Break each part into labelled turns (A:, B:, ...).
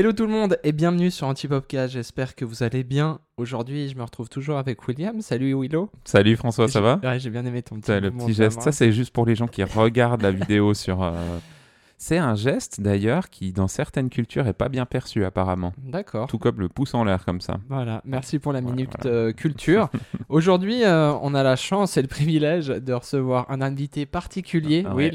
A: Hello tout le monde et bienvenue sur Antipopcast. J'espère que vous allez bien. Aujourd'hui, je me retrouve toujours avec William. Salut Willow.
B: Salut François, ça va
A: Ouais, j'ai bien aimé ton petit,
B: le petit geste. Ça, c'est juste pour les gens qui regardent la vidéo sur. euh, C'est un geste d'ailleurs qui, dans certaines cultures, est pas bien perçu apparemment.
A: D'accord.
B: Tout comme le pouce en l'air comme ça.
A: Voilà, merci pour la minute
B: voilà.
A: euh, culture. Aujourd'hui, euh, on a la chance et le privilège de recevoir un invité particulier,
B: Ah ouais,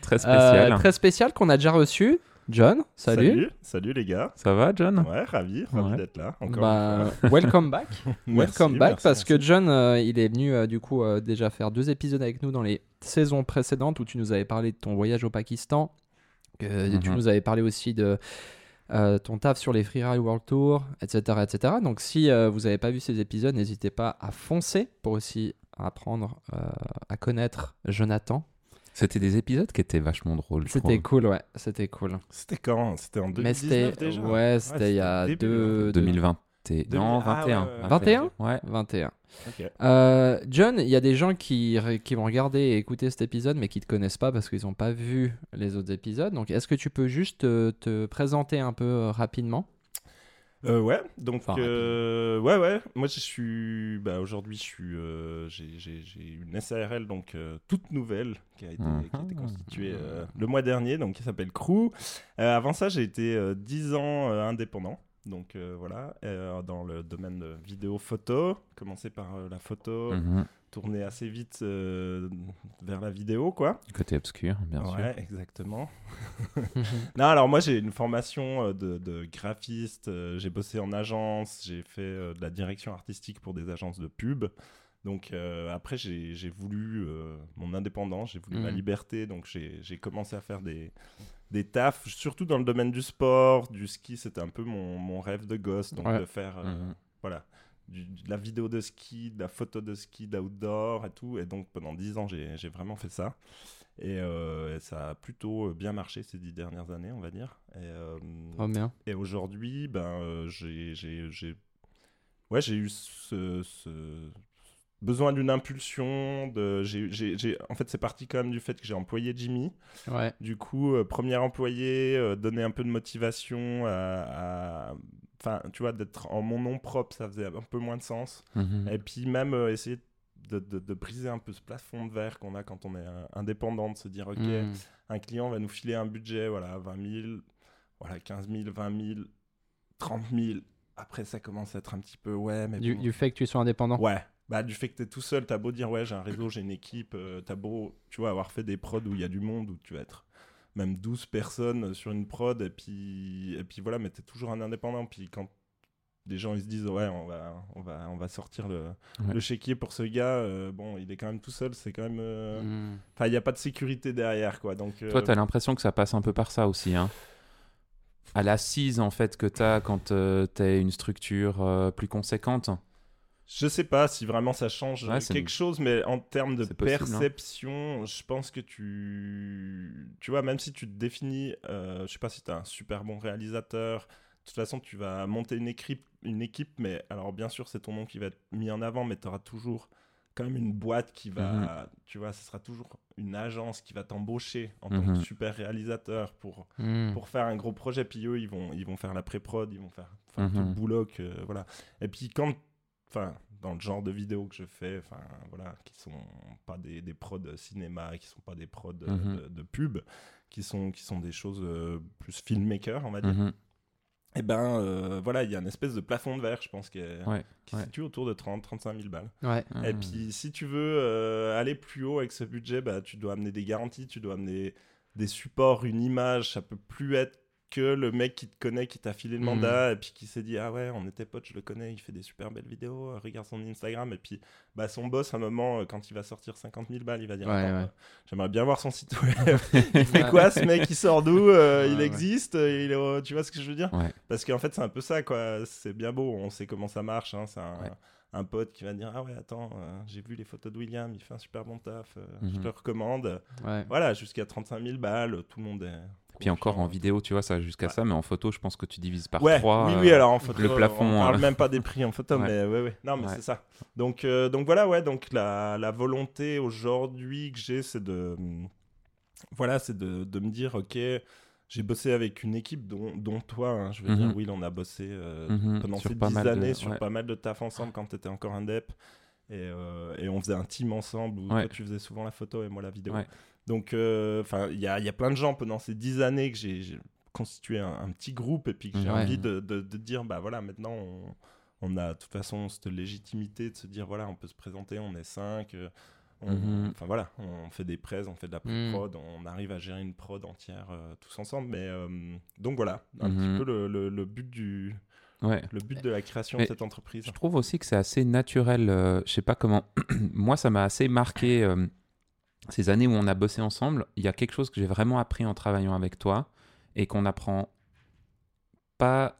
B: Très spécial.
A: très spécial qu'on a déjà reçu. John, salut.
C: Salut, salut les gars.
B: Ça va, John?
C: Ouais, ravi, ravi
B: Ouais.
C: d'être là. Encore
A: Bah, welcome back. Welcome
C: Merci,
A: back
C: merci,
A: parce que. John, euh, il est venu euh, du coup euh, déjà faire deux épisodes avec nous dans les saisons précédentes où tu nous avais parlé de ton voyage au Pakistan. que Tu
B: Mhm.
A: nous avais parlé aussi de ton taf sur les Freeride World Tour, etc., etc. Donc si vous n'avez pas vu ces épisodes, n'hésitez pas à foncer pour aussi apprendre à connaître Jonathan.
B: C'était des épisodes qui étaient vachement drôles.
A: C'était cool, ouais, c'était cool.
C: C'était quand? C'était en
A: Mais c'était
C: 2019 déjà?
A: ouais, c'était il y a
C: début,
A: deux, deux-
B: 2020. et- Non,
C: Ah,
B: 21.
C: ouais, ouais, ouais.
A: 21
B: Ouais.
A: 21.
C: Ok.
A: Euh, John, il y a des gens qui, qui vont regarder et écouter cet épisode, mais qui ne te connaissent pas parce qu'ils n'ont pas vu les autres épisodes. Donc, est-ce que tu peux juste te, te présenter un peu euh, rapidement?
C: Euh, ouais, donc
A: Enfin,
C: euh, ouais, ouais. Moi, je suis, bah, aujourd'hui, je suis, euh, j'ai, une SARL donc euh, toute nouvelle qui a été, qui a été
B: Mhm.
C: constituée le mois dernier, donc qui s'appelle Crew. Avant ça, j'ai été euh, 10 ans indépendant. Donc euh, voilà, euh, dans le domaine de vidéo photo, commencé par euh, la photo,
B: Mhm.
C: tourner assez vite vers la vidéo, quoi.
B: Côté obscur, bien sûr.
C: ouais, exactement. non, alors moi j'ai une formation de, de graphiste, j'ai bossé en agence, j'ai fait de la direction artistique pour des agences de pub. Donc après j'ai voulu mon indépendance, j'ai voulu ma
A: Mhm.
C: liberté, donc j'ai commencé à faire des, des tafs, surtout dans le domaine du sport, du ski, c'était un peu mon, mon rêve de gosse, donc
A: Ouais.
C: de faire euh,
B: Mhm.
C: voilà, du- de la vidéo de ski, de la photo de ski, d'outdoor et tout. Et donc pendant 10 ans, j'ai j'ai vraiment fait ça. Et, euh, et ça a plutôt euh, bien marché ces 10 dernières années, on va dire. Et, euh,
A: bien.
C: et aujourd'hui, ben, j'ai j'ai- j'ai- ouais, j'ai eu ce, ce besoin d'une impulsion. De... j'ai- j'ai- En fait, c'est parti quand même du fait que j'ai employé Jimmy.
A: Ouais.
C: Du coup, euh, premier employé, euh, donner un peu de motivation à, à- Enfin, tu vois, d'être en mon nom propre, ça faisait un peu moins de sens.
B: Mhm.
C: Et puis même euh, essayer de, de- de briser un peu ce plafond de verre qu'on a quand on est indépendant, de se dire, OK,
A: Mm.
C: un client va nous filer un budget, voilà, 20 000, voilà, 15 000, 20 000, 30 000. Après, ça commence à être un petit peu, ouais, mais
A: Du,
C: bon.
A: du fait que tu sois indépendant.
C: Ouais, bah, du fait que tu es tout seul, t'as beau dire, ouais, j'ai un réseau, j'ai une équipe, euh, t'as beau, tu vois, avoir fait des prods où il y a du monde, où tu vas être même 12 personnes sur une prod, et puis, et puis voilà, mais t'es toujours un indépendant. Puis quand des gens ils se disent, ouais, on va, on va, on va sortir le,
B: Ouais.
C: le chéquier pour ce gars, euh, bon, il est quand même tout seul, c'est quand même. euh,
A: Mm.
C: Enfin, il n'y a pas de sécurité derrière, quoi. Donc,
B: Toi,
C: euh,
B: t'as l'impression que ça passe un peu par ça aussi, hein À l'assise, en fait, que t'as quand t'as une structure plus conséquente.
C: Je sais pas si vraiment ça change
B: Ouais,
C: quelque chose, mais en termes de
B: possible, hein.
C: perception, je pense que tu. Tu vois, même si tu te définis, euh, je sais pas si tu es un super bon réalisateur, de toute façon, tu vas monter une équipe, une équipe mais alors bien sûr, c'est ton nom qui va être mis en avant, mais tu auras toujours quand même une boîte qui va.
B: Mhm.
C: Tu vois, ce sera toujours une agence qui va t'embaucher en tant
B: Mhm.
C: que super réalisateur pour
A: Mm.
C: pour faire un gros projet. Puis eux, ils vont, ils vont faire la pré-prod, ils vont faire, faire tout
B: Mhm.
C: le boulot. Que, voilà. Et puis quand, enfin, dans le genre de vidéos que je fais, enfin, voilà, qui sont pas des, des prods cinéma, qui sont pas des prods euh,
B: Mhm.
C: de, de pub, qui sont, qui sont des choses euh, plus filmmaker, on va dire.
B: Mhm.
C: Et ben, euh, voilà, il y a une espèce de plafond de verre, je pense, qui, est-
B: Ouais,
C: qui
B: ouais.
C: se situe autour de 30-35 000 balles.
A: Ouais.
C: Et puis, si tu veux euh, aller plus haut avec ce budget, bah, tu dois amener des garanties, tu dois amener des supports, une image. Ça peut plus être que le mec qui te connaît, qui t'a filé le
A: Mhm.
C: mandat, et puis qui s'est dit Ah ouais, on était potes, je le connais, il fait des super belles vidéos, euh, regarde son Instagram. Et puis, bah, son boss, à un moment, euh, quand il va sortir 50 000 balles, il va dire
A: Ouais,
C: euh, J'aimerais bien voir son site web. il fait quoi ce mec Il sort d'où Euh,
A: Ouais,
C: Il existe il est au- Tu vois ce que je veux dire? Parce qu'en fait, c'est un peu ça, quoi. C'est bien beau, on sait comment ça marche. hein. C'est un,
B: Ouais.
C: Un pote qui va dire Ah ouais, attends, euh, j'ai vu les photos de William, il fait un super bon taf, euh, je
B: Mhm.
C: te le recommande.
A: Ouais.
C: Voilà, jusqu'à 35 000 balles, tout le monde est.
B: Puis encore en vidéo, tu vois, ça jusqu'à
C: Ouais.
B: ça, mais en photo, je pense que tu divises par
C: Ouais,
B: 3.
C: oui, oui, alors en photo,
B: le plafond,
C: on parle
B: euh.
C: même pas des prix en photo, mais ouais, ouais. Non, mais c'est ça. Donc, euh, donc voilà, ouais, donc la, la volonté aujourd'hui que j'ai, c'est de. Voilà, c'est de, de me dire, ok, j'ai bossé avec une équipe dont, dont toi, hein, je veux
B: Mhm.
C: dire, Will, on a bossé euh,
B: Mhm,
C: pendant
B: sur
C: ces dix
B: de-
C: années sur
B: ouais.
C: pas mal de taf ensemble quand tu étais encore un dep. Et, euh, et on faisait un team ensemble où
B: Ouais.
C: toi, tu faisais souvent la photo et moi la vidéo.
B: Ouais.
C: Donc, euh, il y a, y a plein de gens pendant ces dix années que j'ai constitué un, un petit groupe et puis que j'ai envie de, de, de dire, bah voilà, maintenant on, on a de toute façon cette légitimité de se dire, voilà, on peut se présenter, on est cinq. On-
B: Mhm.
C: Enfin voilà, on fait des prés, on fait de la
A: Mhm.
C: prod, on arrive à gérer une prod entière euh, tous ensemble. Mais euh, donc voilà, un
B: Mhm.
C: petit peu le, le- le but du,
B: Ouais.
C: le but de la création
B: Mais
C: de cette entreprise.
B: Je trouve aussi que c'est assez naturel. euh, je sais pas comment. Moi, ça m'a assez marqué euh, ces années où on a bossé ensemble. Il y a quelque chose que j'ai vraiment appris en travaillant avec toi et qu'on apprend pas.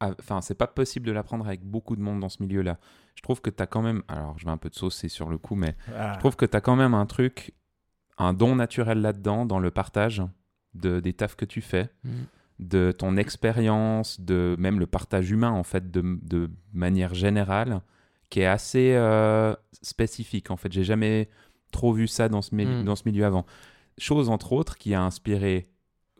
B: Enfin, c'est pas possible de l'apprendre avec beaucoup de monde dans ce milieu-là. Je trouve que tu as quand même. Alors, je vais un peu de saucer sur le coup, mais
C: Ah,
B: je trouve que tu as quand même un truc, un don naturel là-dedans, dans le partage de, des tafs que tu fais
A: Mm.
B: de ton expérience, de même le partage humain en fait, de, de manière générale, qui est assez euh, spécifique en fait. J'ai jamais trop vu ça dans ce, mili-
A: Mm.
B: dans ce milieu avant. Chose entre autres qui a inspiré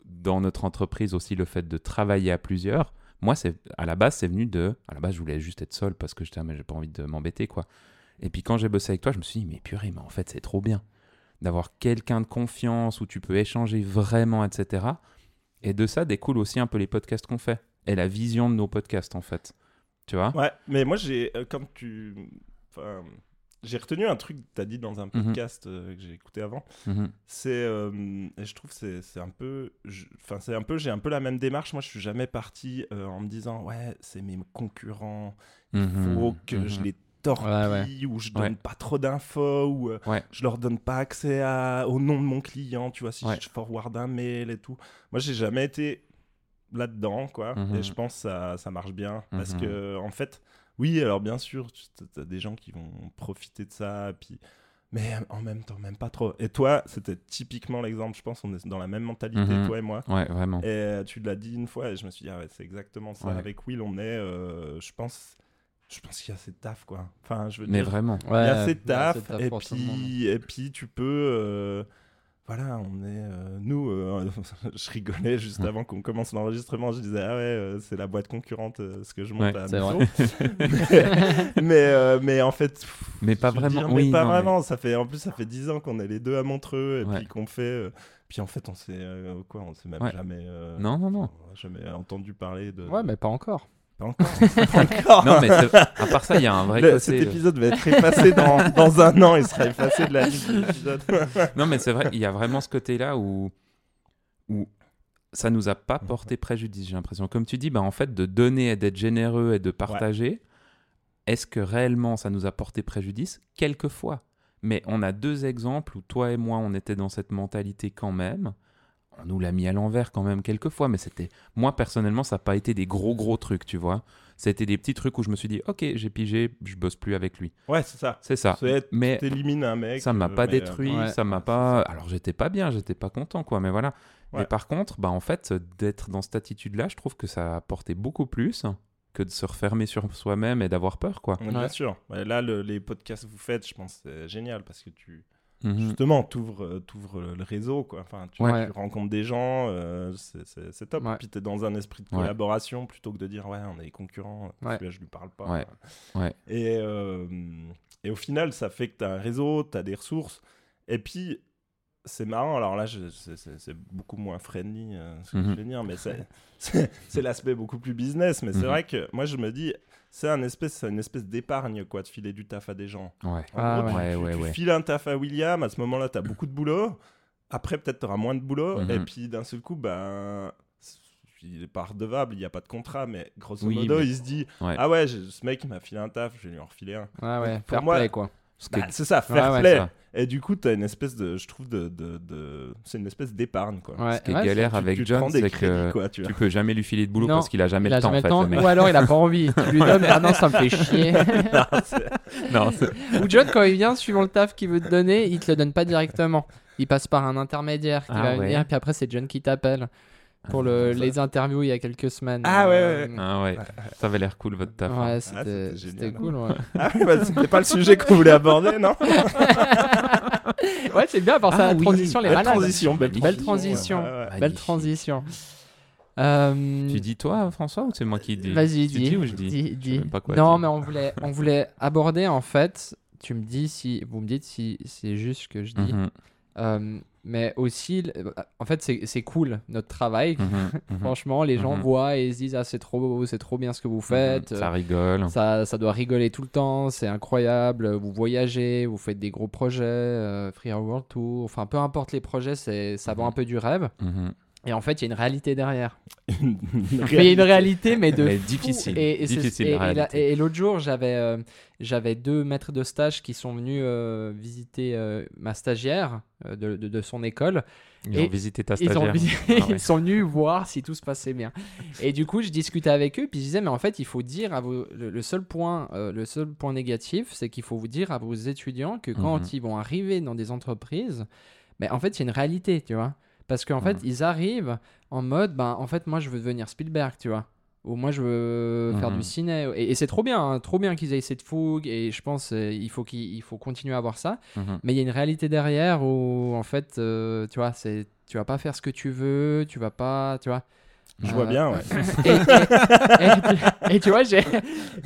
B: dans notre entreprise aussi le fait de travailler à plusieurs. Moi, c'est à la base, c'est venu de. À la base, je voulais juste être seul parce que j'étais, ah, mais j'ai pas envie de m'embêter quoi. Et puis quand j'ai bossé avec toi, je me suis dit, mais purée, mais en fait, c'est trop bien d'avoir quelqu'un de confiance où tu peux échanger vraiment, etc. Et de ça découle aussi un peu les podcasts qu'on fait et la vision de nos podcasts en fait. Tu vois?
C: Ouais, mais moi j'ai, euh, tu, enfin, j'ai retenu un truc que tu as dit dans un
B: Mhm.
C: podcast euh, que j'ai écouté avant.
B: Mhm.
C: C'est, euh, et je trouve c'est c'est un peu, enfin c'est un peu, j'ai un peu la même démarche. Moi, je suis jamais parti euh, en me disant ouais, c'est mes concurrents, il
B: Mhm.
C: faut que je les torpille ou je donne
B: Ouais.
C: pas trop d'infos ou euh, je leur donne pas accès à, au nom de mon client. Tu vois, si je forward un mail et tout. Moi, j'ai jamais été là-dedans, quoi. Et je pense que ça, ça marche bien parce que en fait, oui, alors bien sûr, tu as des gens qui vont profiter de ça, puis mais en même temps, même pas trop. Et toi, c'était typiquement l'exemple, je pense, on est dans la même mentalité,
B: Mhm.
C: toi et moi.
B: Ouais, vraiment.
C: Et euh, tu l'as dit une fois, et je me suis dit, ah ouais, c'est exactement ça.
B: Ouais.
C: Avec Will, on est, euh, je pense, je pense qu'il y a assez de taf, quoi. Enfin, je veux
B: Mais
C: dire,
B: vraiment.
C: il y a assez de
A: il y a
C: taf,
A: assez de taf
C: et, puis, et puis tu peux. euh, voilà, on est. euh, nous, euh, je rigolais juste avant qu'on commence l'enregistrement. Je disais, ah ouais, euh, c'est la boîte concurrente, euh, ce que je monte
B: Ouais,
C: à mais, mais, mais en fait. pff,
B: Mais pas vraiment.
C: dire,
B: oui,
C: mais pas
B: non, mais-
C: vraiment. Ça fait, en plus, ça fait 10 ans qu'on est les deux à Montreux, et
B: Ouais.
C: puis qu'on fait. puis en fait, on s'est. quoi On s'est même
B: Ouais.
C: jamais.
B: Non, non, non.
C: jamais entendu parler de.
A: Ouais, mais pas encore.
C: Pas encore. pas encore.
B: Non, mais à part ça, il y a un vrai
C: Le-
B: côté.
C: cet épisode va être effacé dans, dans un an, il sera effacé de la liste des épisodes.
B: Non, mais c'est vrai, il y a vraiment ce côté-là où, où ça nous a pas porté préjudice, j'ai l'impression. Comme tu dis, bah, en fait, de donner et d'être généreux et de partager, est-ce que réellement ça nous a porté préjudice? Quelquefois. Mais on a deux exemples où toi et moi, on était dans cette mentalité quand même. On nous l'a mis à l'envers quand même quelquefois, mais c'était. Moi, personnellement, ça n'a pas été des gros, gros trucs, tu vois. C'était des petits trucs où je me suis dit, ok, j'ai pigé, je bosse plus avec lui.
C: Ouais, c'est ça.
B: C'est ça.
C: C'est-
B: Mais
C: T'élimines un mec.
B: ça m'a
C: euh,
B: pas
C: mais,
B: détruit,
A: ouais.
B: ça m'a pas. Alors j'étais pas bien, j'étais pas content, quoi. Mais voilà.
C: Ouais.
B: Mais par contre, bah en fait, d'être dans cette attitude-là, je trouve que ça a apporté beaucoup plus que de se refermer sur soi-même et d'avoir peur, quoi.
C: euh, Bien sûr. Là, le- les podcasts que vous faites, je pense que c'est génial parce que tu.
B: Mhm.
C: Justement, t'ouvres euh, t'ouvres le réseau, quoi. Enfin, tu,
A: Ouais.
C: tu rencontres des gens, euh, c'est- top.
A: Ouais.
C: Et puis t'es dans un esprit de collaboration plutôt que de dire, ouais, on est des concurrents,
A: Ouais.
C: celui-là, je lui parle pas. Et, euh, et au final, ça fait que t'as un réseau, t'as des ressources. Et puis, c'est marrant, alors là, c'est- beaucoup moins friendly, euh, ce que
B: Mhm.
C: je vais dire, mais c'est l'aspect beaucoup plus business. Mais c'est
B: Mhm.
C: vrai que moi, je me dis, c'est un espèce, c'est une espèce d'épargne, quoi, de filer du taf à des gens.
B: Ouais.
A: Ah,
C: gros, tu-
B: ouais,
C: tu,
B: ouais,
C: tu
B: ouais.
C: files un taf à William, à ce moment-là, tu as beaucoup de boulot. Après, peut-être tu auras moins de boulot.
B: Mhm.
C: Et puis, d'un seul coup, ben, il est pas redevable, il n'y a pas de contrat. Mais grosso
B: Oui,
C: modo,
B: mais-
C: il se dit
B: Ouais.
C: Ah ouais, ce mec, il m'a filé un taf, je vais lui en refiler un.
A: Ouais, ouais.
C: Pour
A: Fair
C: moi-
A: play, quoi.
C: Bah, c'est ça, fair
A: Ouais,
C: play. Et du coup, tu as une espèce de. Je trouve de. de, de- C'est une espèce d'épargne, quoi.
A: Ouais.
B: ce qui est
A: Ouais,
B: galère
C: Tu-
B: avec
C: tu
B: John, c'est que
C: quoi, tu
B: peux jamais lui filer de boulot
A: Non,
B: parce qu'il a jamais
A: Il
B: le
A: a
B: temps,
A: jamais
B: en fait.
A: temps, ou alors il a pas envie. Tu lui donnes, ah non, ça me fait chier.
C: Non,
B: Non,
A: Ou John, quand il vient, suivant le taf qu'il veut te donner, il te le donne pas directement. Il passe par un intermédiaire qui
B: Ah
A: va
B: ouais.
A: venir, puis après c'est John qui t'appelle pour le,
C: ça-
A: les interviews il y a quelques semaines.
C: Ah ouais,
A: Euh,
C: ouais,
B: Ah ouais, ça avait l'air cool votre taf. hein.
A: Ouais,
C: c'était
A: c'était c'était cool. Ouais.
C: Ah oui, bah, c'était pas le sujet qu'on voulait aborder, non
A: ouais, c'est bien, pour ça,
B: Ah
A: la
B: oui,
A: transition, les
C: Belle
A: malades.
C: transition, belle
A: Belle
C: transition.
A: transition.
C: Ouais, ouais, ouais.
A: Belle transition. Euh,
B: Tu dis toi, François, ou c'est moi qui dis?
A: Vas-y,
B: Tu
A: dis.
B: ou je dis,
A: dis,
B: Je sais
A: dis.
B: même pas quoi
A: non,
B: dire.
A: mais on voulait, on voulait aborder en fait. Tu me dis si, vous me dites si c'est juste ce que je dis.
B: Mhm,
A: Euh, mais aussi, le- en fait, c'est cool notre travail.
B: mhm, mhm.
A: Franchement, les gens
B: Mhm.
A: voient et se disent ah c'est trop, c'est trop bien ce que vous faites.
B: Ça rigole.
A: Ça, ça doit rigoler tout le temps, c'est incroyable. Vous voyagez, vous faites des gros projets, euh, Free World Tour, enfin peu importe les projets, c'est ça vend un peu du rêve. Et en fait, il y a une réalité derrière.
C: Une
A: Mais il y a une réalité, mais de
B: Mais
A: fou.
B: difficile.
A: Et,
B: Difficile, réalité.
A: l'autre jour, j'avais euh, j'avais deux maîtres de stage qui sont venus euh, visiter euh, ma stagiaire de, de- de son école.
B: Ils ont visité ta
A: Ils, ont
B: stagiaire. Ah ouais.
A: ils sont venus voir si tout se passait bien. Et du coup, je discutais avec eux, puis je disais, mais en fait, il faut dire à vos, le, le seul point, le seul point négatif, c'est qu'il faut vous dire à vos étudiants que quand
B: Mhm.
A: ils vont arriver dans des entreprises, mais en fait, c'est une réalité, tu vois. Parce qu'en fait,
B: Mhm.
A: ils arrivent en mode, ben, en fait, moi, je veux devenir Spielberg, tu vois. Ou moi, je veux faire
B: Mhm.
A: du ciné. Et, et c'est trop bien, hein, trop bien qu'ils aient cette fougue. Et je pense euh, il faut qu'il il faut continuer à avoir ça.
B: Mhm.
A: Mais il y a une réalité derrière où, en fait, euh, tu vois, c'est, tu vas pas faire ce que tu veux, tu vas pas, tu vois.
C: Je vois
A: Euh,
C: bien, ouais.
A: Et, et- et- et tu vois, j'ai,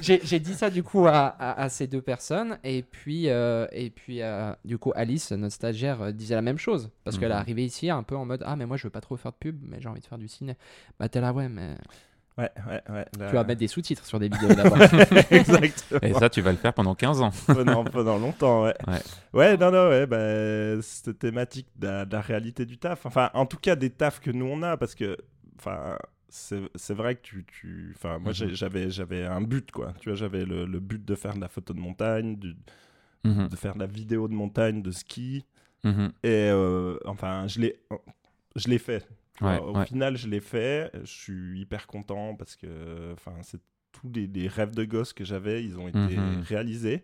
A: j'ai, j'ai dit ça du coup à, à- à ces deux personnes. Et puis, euh, et puis euh, du coup, Alice, notre stagiaire, euh, disait la même chose. Parce qu'elle est
B: Mhm.
A: arrivée ici un peu en mode Ah, mais moi, je veux pas trop faire de pub, mais j'ai envie de faire du ciné. Bah, t'es là, ouais, mais
C: Ouais, ouais, ouais. là-
A: tu vas mettre des sous-titres sur des vidéos d'abord.
C: Exactement.
B: Et ça, tu vas le faire pendant 15 ans.
C: pendant, pendant longtemps, ouais.
B: Ouais.
C: Ouais, non, non, ouais, bah, cette thématique de la, de la réalité du taf. Enfin, en tout cas, des tafs que nous on a, parce que, enfin, c'est vrai que tu, tu, enfin, moi
B: Mhm.
C: j'avais, j'avais un but, quoi. Tu vois, j'avais le, le but de faire de la photo de montagne, du-
B: Mhm.
C: de faire de la vidéo de montagne, de ski,
B: Mhm.
C: et euh, enfin, je l'ai, je l'ai fait.
B: Ouais,
C: Au
B: ouais.
C: final, je l'ai fait. Je suis hyper content parce que, enfin, c'est tous les, les rêves de gosse que j'avais, ils ont été réalisés.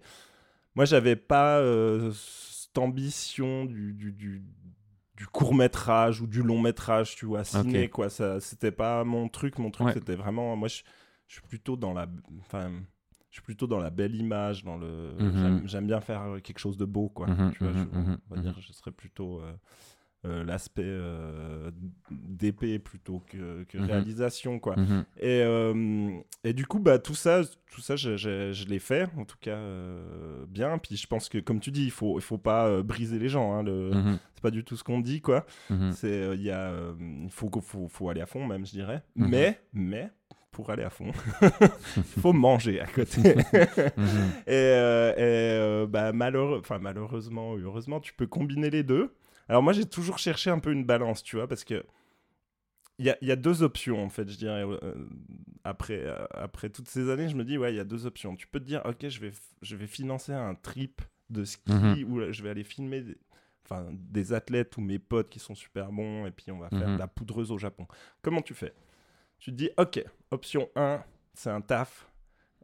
C: Moi, j'avais pas euh, cette ambition du, du, du, du court métrage ou du long métrage, tu vois, ciné, quoi. Ça, c'était pas mon truc. Mon truc,
B: Ouais.
C: c'était vraiment, moi, je, je suis plutôt dans la, enfin, je suis plutôt dans la belle image, dans le.
B: Mhm.
C: j'aime- J'aime bien faire quelque chose de beau, quoi.
B: Mhm,
C: tu vois, je-
B: mhm, mhm,
C: on va dire, je serais plutôt. euh, euh, l'aspect euh, d'épée plutôt que, que
B: Mhm.
C: réalisation quoi
B: Mhm.
C: et, euh, et du coup bah tout ça tout ça je, je- je l'ai fait en tout cas euh, bien puis je pense que comme tu dis il faut il faut pas briser les gens hein, le
B: Mhm.
C: c'est pas du tout ce qu'on dit quoi c'est il y a il faut faut, faut aller à fond même je dirais mais mais pour aller à fond il faut manger à côté et, euh, et, euh, bah, malheureux, enfin, malheureusement heureusement, tu peux combiner les deux. Alors moi, j'ai toujours cherché un peu une balance, tu vois, parce que il y a, il y a deux options, en fait, je dirais. euh, après, euh, après toutes ces années, je me dis, ouais, il y a deux options. Tu peux te dire, ok, je vais, je vais financer un trip de ski
B: Mhm.
C: où je vais aller filmer des, enfin, des athlètes ou mes potes qui sont super bons, et puis on va faire
B: Mhm.
C: de la poudreuse au Japon. Comment tu fais? Tu te dis, ok, option 1, c'est un taf.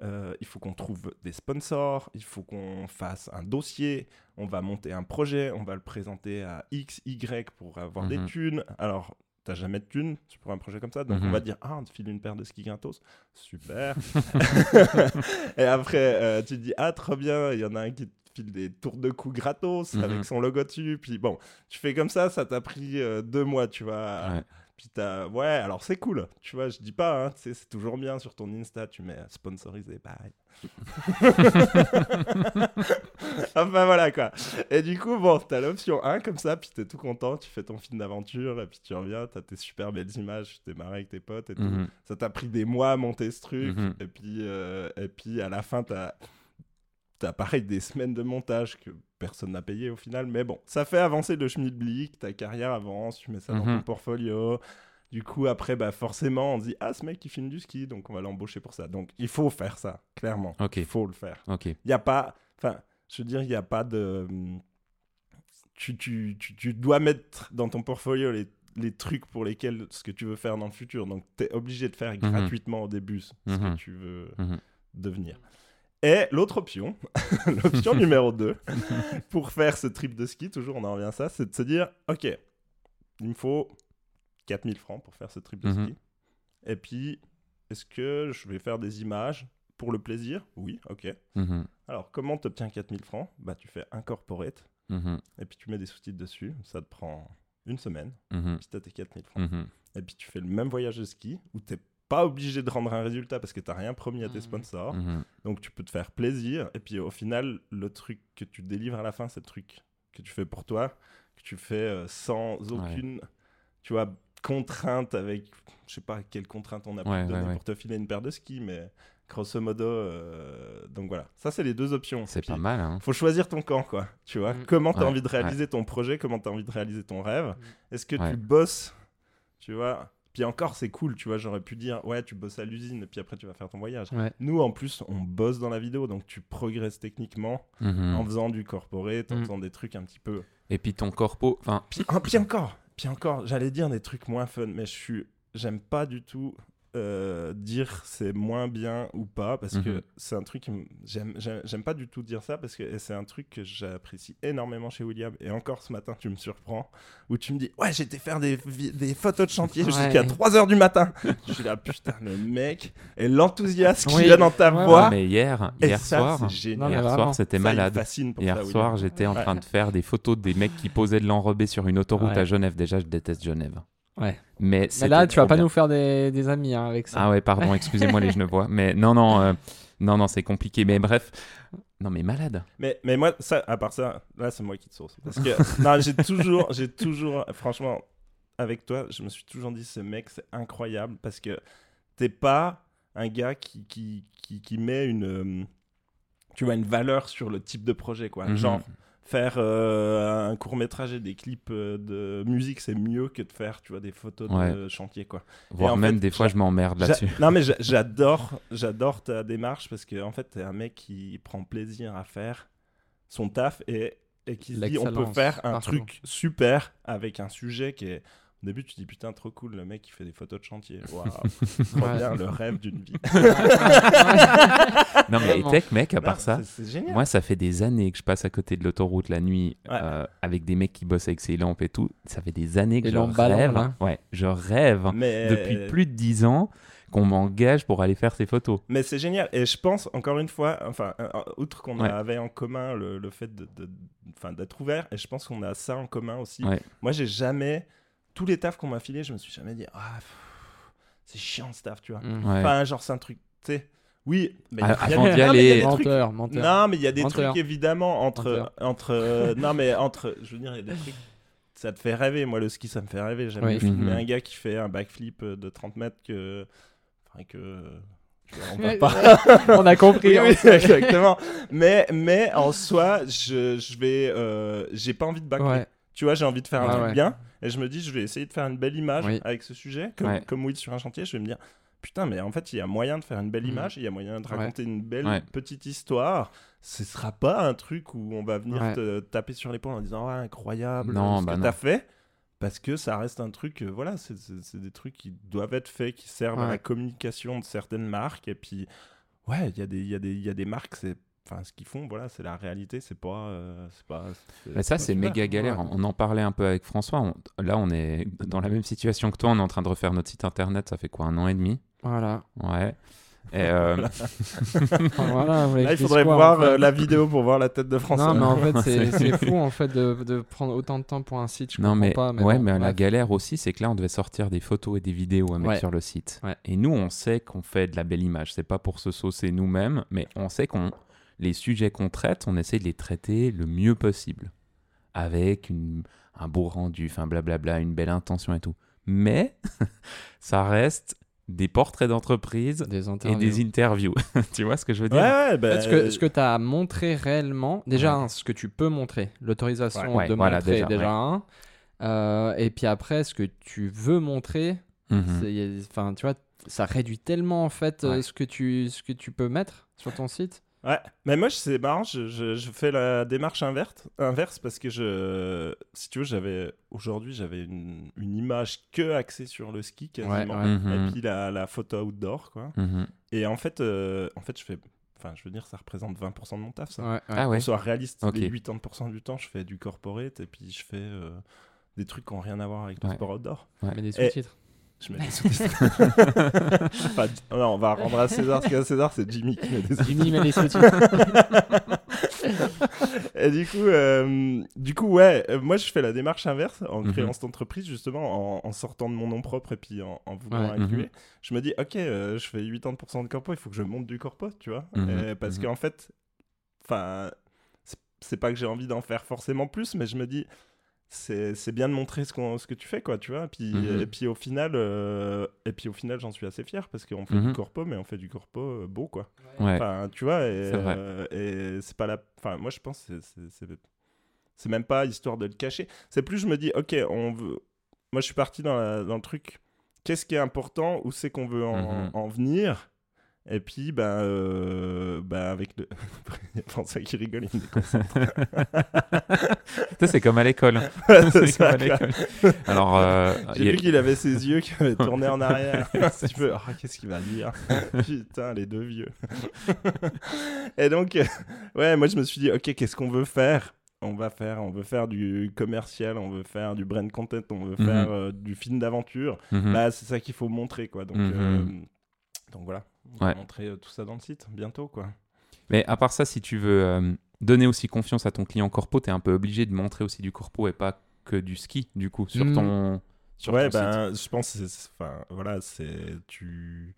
C: Euh, il faut qu'on trouve des sponsors, il faut qu'on fasse un dossier, on va monter un projet, on va le présenter à X, Y pour avoir des
B: Mhm.
C: thunes. Alors, t'as jamais de thunes pour un projet comme ça, donc
B: Mhm.
C: on va dire, ah, on te file une paire de ski gratos, super. Et après, euh, tu te dis, ah, trop bien, il y en a un qui te file des tours de coups gratos
B: Mhm.
C: avec son logo dessus. Puis bon, tu fais comme ça, ça t'a pris euh, deux mois, tu vois.
B: Ouais.
C: Puis t'as... Ouais, alors c'est cool, tu vois, je dis pas, hein, tu sais, c'est toujours bien sur ton Insta, tu mets sponsorisé, pareil. enfin voilà quoi. Et du coup, bon, t'as l'option 1 comme ça, puis t'es tout content, tu fais ton film d'aventure, et puis tu reviens, t'as tes super belles images, tu t'es marré avec tes potes et tout.
B: Mhm.
C: Ça t'a pris des mois à monter ce truc,
B: Mhm.
C: et, puis, euh, et puis à la fin, t'as... T'as pareil des semaines de montage que personne n'a payé au final, mais bon, ça fait avancer le schmilblick, ta carrière avance, tu mets ça dans
B: Mhm.
C: ton portfolio. Du coup, après, bah forcément, on dit Ah, ce mec, il filme du ski, donc on va l'embaucher pour ça. Donc, il faut faire ça, clairement.
B: Ok.
C: Il faut le faire. Il n'y a pas. Enfin, je veux dire, il n'y a pas de. Tu, tu, tu, tu dois mettre dans ton portfolio les, les trucs pour lesquels ce que tu veux faire dans le futur. Donc, tu es obligé de faire gratuitement au début ce que
B: Mhm.
C: tu veux
B: Mhm.
C: devenir. Et l'autre option, l'option numéro 2, pour faire ce trip de ski, toujours on en revient à ça, c'est de se dire Ok, il me faut 4000 francs pour faire ce trip de
B: Mhm.
C: ski. Et puis, est-ce que je vais faire des images pour le plaisir? Oui, ok.
B: Mhm.
C: Alors, comment tu obtiens 4000 francs? Bah, tu fais un corporate
B: Mhm,
C: et puis tu mets des sous-titres dessus. Ça te prend une semaine,
B: mhm,
C: puis tu as tes 4000 francs. Et puis tu fais le même voyage de ski où tu pas obligé de rendre un résultat parce que tu rien promis à tes
A: Mhm.
C: sponsors.
B: Mhm.
C: Donc tu peux te faire plaisir. Et puis au final, le truc que tu délivres à la fin, c'est le truc que tu fais pour toi, que tu fais euh, sans aucune, tu vois, contrainte avec, je sais pas quelle contrainte on a pu
B: Ouais,
C: donner pour te filer une paire de skis, mais grosso modo, euh, donc voilà. Ça, c'est les deux options.
B: C'est pas mal, hein.
C: faut choisir ton camp, quoi. Tu vois,
A: Mm.
C: comment tu as
B: Ouais,
C: envie de réaliser ton projet, comment tu as envie de réaliser ton rêve. Est-ce que
B: Ouais.
C: tu bosses, tu vois Puis encore, c'est cool, tu vois. J'aurais pu dire, ouais, tu bosses à l'usine, et puis après, tu vas faire ton voyage.
A: Ouais.
C: Nous, en plus, on bosse dans la vidéo, donc tu progresses techniquement
B: Mhm.
C: en faisant du corporate, en
A: Mm.
C: faisant des trucs un petit peu.
B: Et puis ton corpo, enfin,
C: Puis, puis encore, puis encore, j'allais dire des trucs moins fun, mais je suis, j'aime pas du tout euh, dire c'est moins bien ou pas parce que
B: Mhm.
C: c'est un truc j'aime pas du tout dire ça parce que c'est un truc que j'apprécie énormément chez William et encore ce matin tu me surprends où tu me dis ouais j'étais faire des, photos de chantier
A: Ouais.
C: jusqu'à 3h du matin je suis là putain le mec et l'enthousiasme
A: Oui.
C: qu'il y a dans ta
A: Ouais,
C: voix
B: mais hier, hier
C: ça,
B: soir,
C: génial
B: hier soir, c'était malade.
C: fascine pour ça,
B: Hier soir, j'étais en
C: Ouais.
B: train de faire des photos des mecs qui posaient de l'enrobé sur une autoroute
A: Ouais.
B: à Genève. Déjà, je déteste Genève.
A: Ouais.
B: Mais,
A: là, tu vas pas
B: bien.
A: nous faire des, des amis hein, avec ça.
B: Ah ouais, pardon, excusez-moi les Genevois. Mais non, non, euh, non, non, c'est compliqué. Mais bref, non, mais malade.
C: Mais, mais moi, ça, à part ça, là, c'est moi qui te source. Parce que, non, j'ai toujours, j'ai toujours, franchement, avec toi, je me suis toujours dit, ce mec, c'est incroyable parce que t'es pas un gars qui, qui, qui, qui met une, euh, tu vois, une valeur sur le type de projet, quoi.
B: Mhm.
C: Genre, faire euh, un court métrage et des clips euh, de musique, c'est mieux que de faire, tu vois, des photos de chantier, quoi.
B: Voire même
C: fait,
B: des fois, je m'emmerde là-dessus.
C: Non mais j'a- j'adore, j'adore ta démarche parce que en fait t'es un mec qui prend plaisir à faire son taf et, et qui se dit on peut faire un truc super avec un sujet qui est au début tu te dis putain trop cool le mec qui fait des photos de chantier waouh trop
A: Ouais.
C: bien le rêve d'une vie
B: Non, mais
A: Vraiment.
B: tech, mec, à
C: Non,
B: part ça, moi, ça fait des années que je passe à côté de l'autoroute la nuit
C: Ouais.
B: euh, avec des mecs qui bossent avec ces lampes et tout. Ça fait des années que je rêve. Ouais, je rêve
C: mais
B: depuis plus de 10 ans qu'on m'engage pour aller faire ces photos.
C: mais c'est génial et je pense encore une fois enfin euh, euh, outre qu'on
B: Ouais.
C: avait en commun le, le fait de, de- enfin, d'être ouvert et je pense qu'on a ça en commun aussi
B: Ouais.
C: Moi, j'ai jamais. Tous les tafs qu'on m'a filés, je me suis jamais dit, ah, pff, c'est chiant ce taf, tu vois.
A: Mm.
B: Ouais.
C: Enfin, genre, c'est un truc, tu sais. Oui, mais
B: Ah,
C: il y a-
B: avant d'y
C: non, mais il y a
B: aller-
C: des trucs-
A: Menteur, menteur.
C: Non, mais il y a des
A: Menteur.
C: trucs évidemment entre.
A: Menteur.
C: entre euh, non, mais entre. Je veux dire, il y a des trucs. Ça te fait rêver. Moi, le ski, ça me fait rêver. J'aime
A: Oui.
C: filmer
B: Mhm.
C: un gars qui fait un backflip euh, de 30 mètres que. Enfin, que. on va pas.
A: On a compris.
C: Oui, oui,
A: hein.
C: exactement. Mais, mais en soi, je, je vais. euh, j'ai pas envie de backflip.
A: Ouais.
C: Tu vois, j'ai envie de faire un truc
A: ouais.
C: bien. Et je me dis, je vais essayer de faire une belle image
A: Oui.
C: avec ce sujet. Comme,
B: Ouais.
C: comme Will sur un chantier, je vais me dire, putain, mais en fait, il y a moyen de faire une belle
A: Mhm.
C: image, il y a moyen de
A: Ouais.
C: raconter une belle
B: Ouais.
C: petite histoire. Ce sera pas un truc où on va venir
A: Ouais.
C: te taper sur l'épaule en disant, ouais, incroyable
B: Non,
C: ce
B: bah
C: que t'as fait. Parce que ça reste un truc, euh, voilà, c'est- des trucs qui doivent être faits, qui servent à la communication de certaines marques. Et puis, ouais, il y, a des- il y, y a des marques, c'est. Enfin, ce qu'ils font, voilà, c'est la réalité, c'est pas. euh, c'est pas c'est-
B: Mais ça, c'est méga galère.
A: Ouais.
B: On en parlait un peu avec François. On- Là, on est dans la même situation que toi. On est en train de refaire notre site internet. Ça fait quoi, un an et demi?
A: Voilà.
B: Ouais. Et euh,
A: voilà
C: Là, il faudrait
A: quoi, en
C: voir
A: fait
C: euh, la vidéo pour voir la tête de François.
A: Non, mais en fait, c'est c'est fou en fait de, de prendre autant de temps pour un site. Je
B: non,
A: comprends
B: mais,
A: pas. Mais
B: ouais,
A: bon,
B: mais la galère aussi, c'est que là, on devait sortir des photos et des vidéos à mettre
A: Ouais.
B: sur le site.
A: Ouais.
B: Et nous, on sait qu'on fait de la belle image. C'est pas pour se saucer nous-mêmes, mais on sait qu'on les sujets qu'on traite, on essaie de les traiter le mieux possible, avec une, un beau rendu, enfin blablabla, une belle intention et tout. Mais ça reste des portraits d'entreprise
A: Des
B: et
A: interviews.
B: des interviews. tu vois ce que je veux dire?
C: Ouais, bah,
A: que, ce que tu as montré réellement, déjà, hein, ce que tu peux montrer, l'autorisation
B: Ouais,
A: de
B: voilà,
A: montrer,
B: déjà,
A: déjà,
B: ouais.
A: un. Euh, et puis après, ce que tu veux montrer,
B: Mhm.
A: enfin, tu vois, ça réduit tellement en fait euh, ce, que tu, ce que tu peux mettre sur ton site.
C: Ouais, mais moi c'est marrant, je, je- je fais la démarche inverse, inverse parce que je, si tu veux, j'avais aujourd'hui j'avais une, une image que axée sur le ski quasiment,
A: Ouais, ouais.
B: Mhm.
C: et puis la, la photo outdoor quoi.
B: Mhm.
C: Et en fait, euh, en fait je fais, enfin je veux dire ça représente 20% de mon taf ça.
A: Ouais, ouais.
B: Ah ouais.
C: Soit réaliste,
B: Ok.
C: les 80% du temps je fais du corporate et puis je fais euh, des trucs qui n'ont rien à voir avec le
B: Ouais.
C: sport outdoor.
A: Mais des
C: Et-
A: sous-titres.
C: Je mets des sous-titres. enfin, non, on va rendre à César ce qu'à César, c'est Jimmy qui met des sous-titres.
A: Jimmy met les sous-titres.
C: Et du coup, euh, du coup, ouais, euh, moi je fais la démarche inverse en
B: Mhm.
C: créant cette entreprise justement, en, en sortant de mon nom propre et puis en, en voulant
A: Ouais.
C: inclure.
B: Mhm.
C: Je me dis, ok, euh, je fais 80% de corpo, il faut que je monte du corpo, tu vois,
B: Mhm.
C: Euh, parce
B: Mhm.
C: qu'en fait, enfin, c'est pas que j'ai envie d'en faire forcément plus, mais je me dis. C'est bien de montrer ce, ce que tu fais, quoi, tu vois. Et puis,
B: Mhm.
C: et puis au final, euh, et puis au final, j'en suis assez fier parce qu'on fait
B: Mhm.
C: du corpo, mais on fait du corpo euh, beau, quoi.
B: Ouais.
C: Enfin, tu vois, et,
B: C'est vrai.
C: euh, et c'est pas la. Enfin, moi, je pense que c'est- même pas histoire de le cacher. C'est plus, je me dis, ok, on veut. Moi, je suis parti dans, la- dans le truc. Qu'est-ce qui est important Où c'est qu'on veut en,
B: Mhm.
C: en venir Et puis, ben, euh, ben, avec le. Il y a François qui rigole, il me déconcentre.
B: Ça, c'est comme à l'école.
C: Ouais,
B: C'est comme à l'école. Alors, euh,
C: J'ai
B: a-
C: vu qu'il avait ses yeux qui avaient tourné en arrière. peu. Ah, qu'est-ce qu'il va dire Putain, les deux vieux. Et donc, euh, ouais, moi je me suis dit, ok, qu'est-ce qu'on veut faire? On va faire, on veut faire du commercial, on veut faire du brand content, on veut
B: Mhm.
C: faire euh, du film d'aventure.
B: Mhm.
C: Bah, c'est ça qu'il faut montrer, quoi. Donc,
B: Mhm.
C: euh, donc voilà, on va
B: Ouais.
C: montrer euh, tout ça dans le site bientôt, quoi.
B: Mais à part ça, si tu veux euh, donner aussi confiance à ton client corpo, tu es un peu obligé de montrer aussi du corpo et pas que du ski, du coup, sur
A: Mm.
B: ton, sur
C: ouais,
B: ton site.
C: ben, je pense, que c'est- enfin, voilà, c'est tu.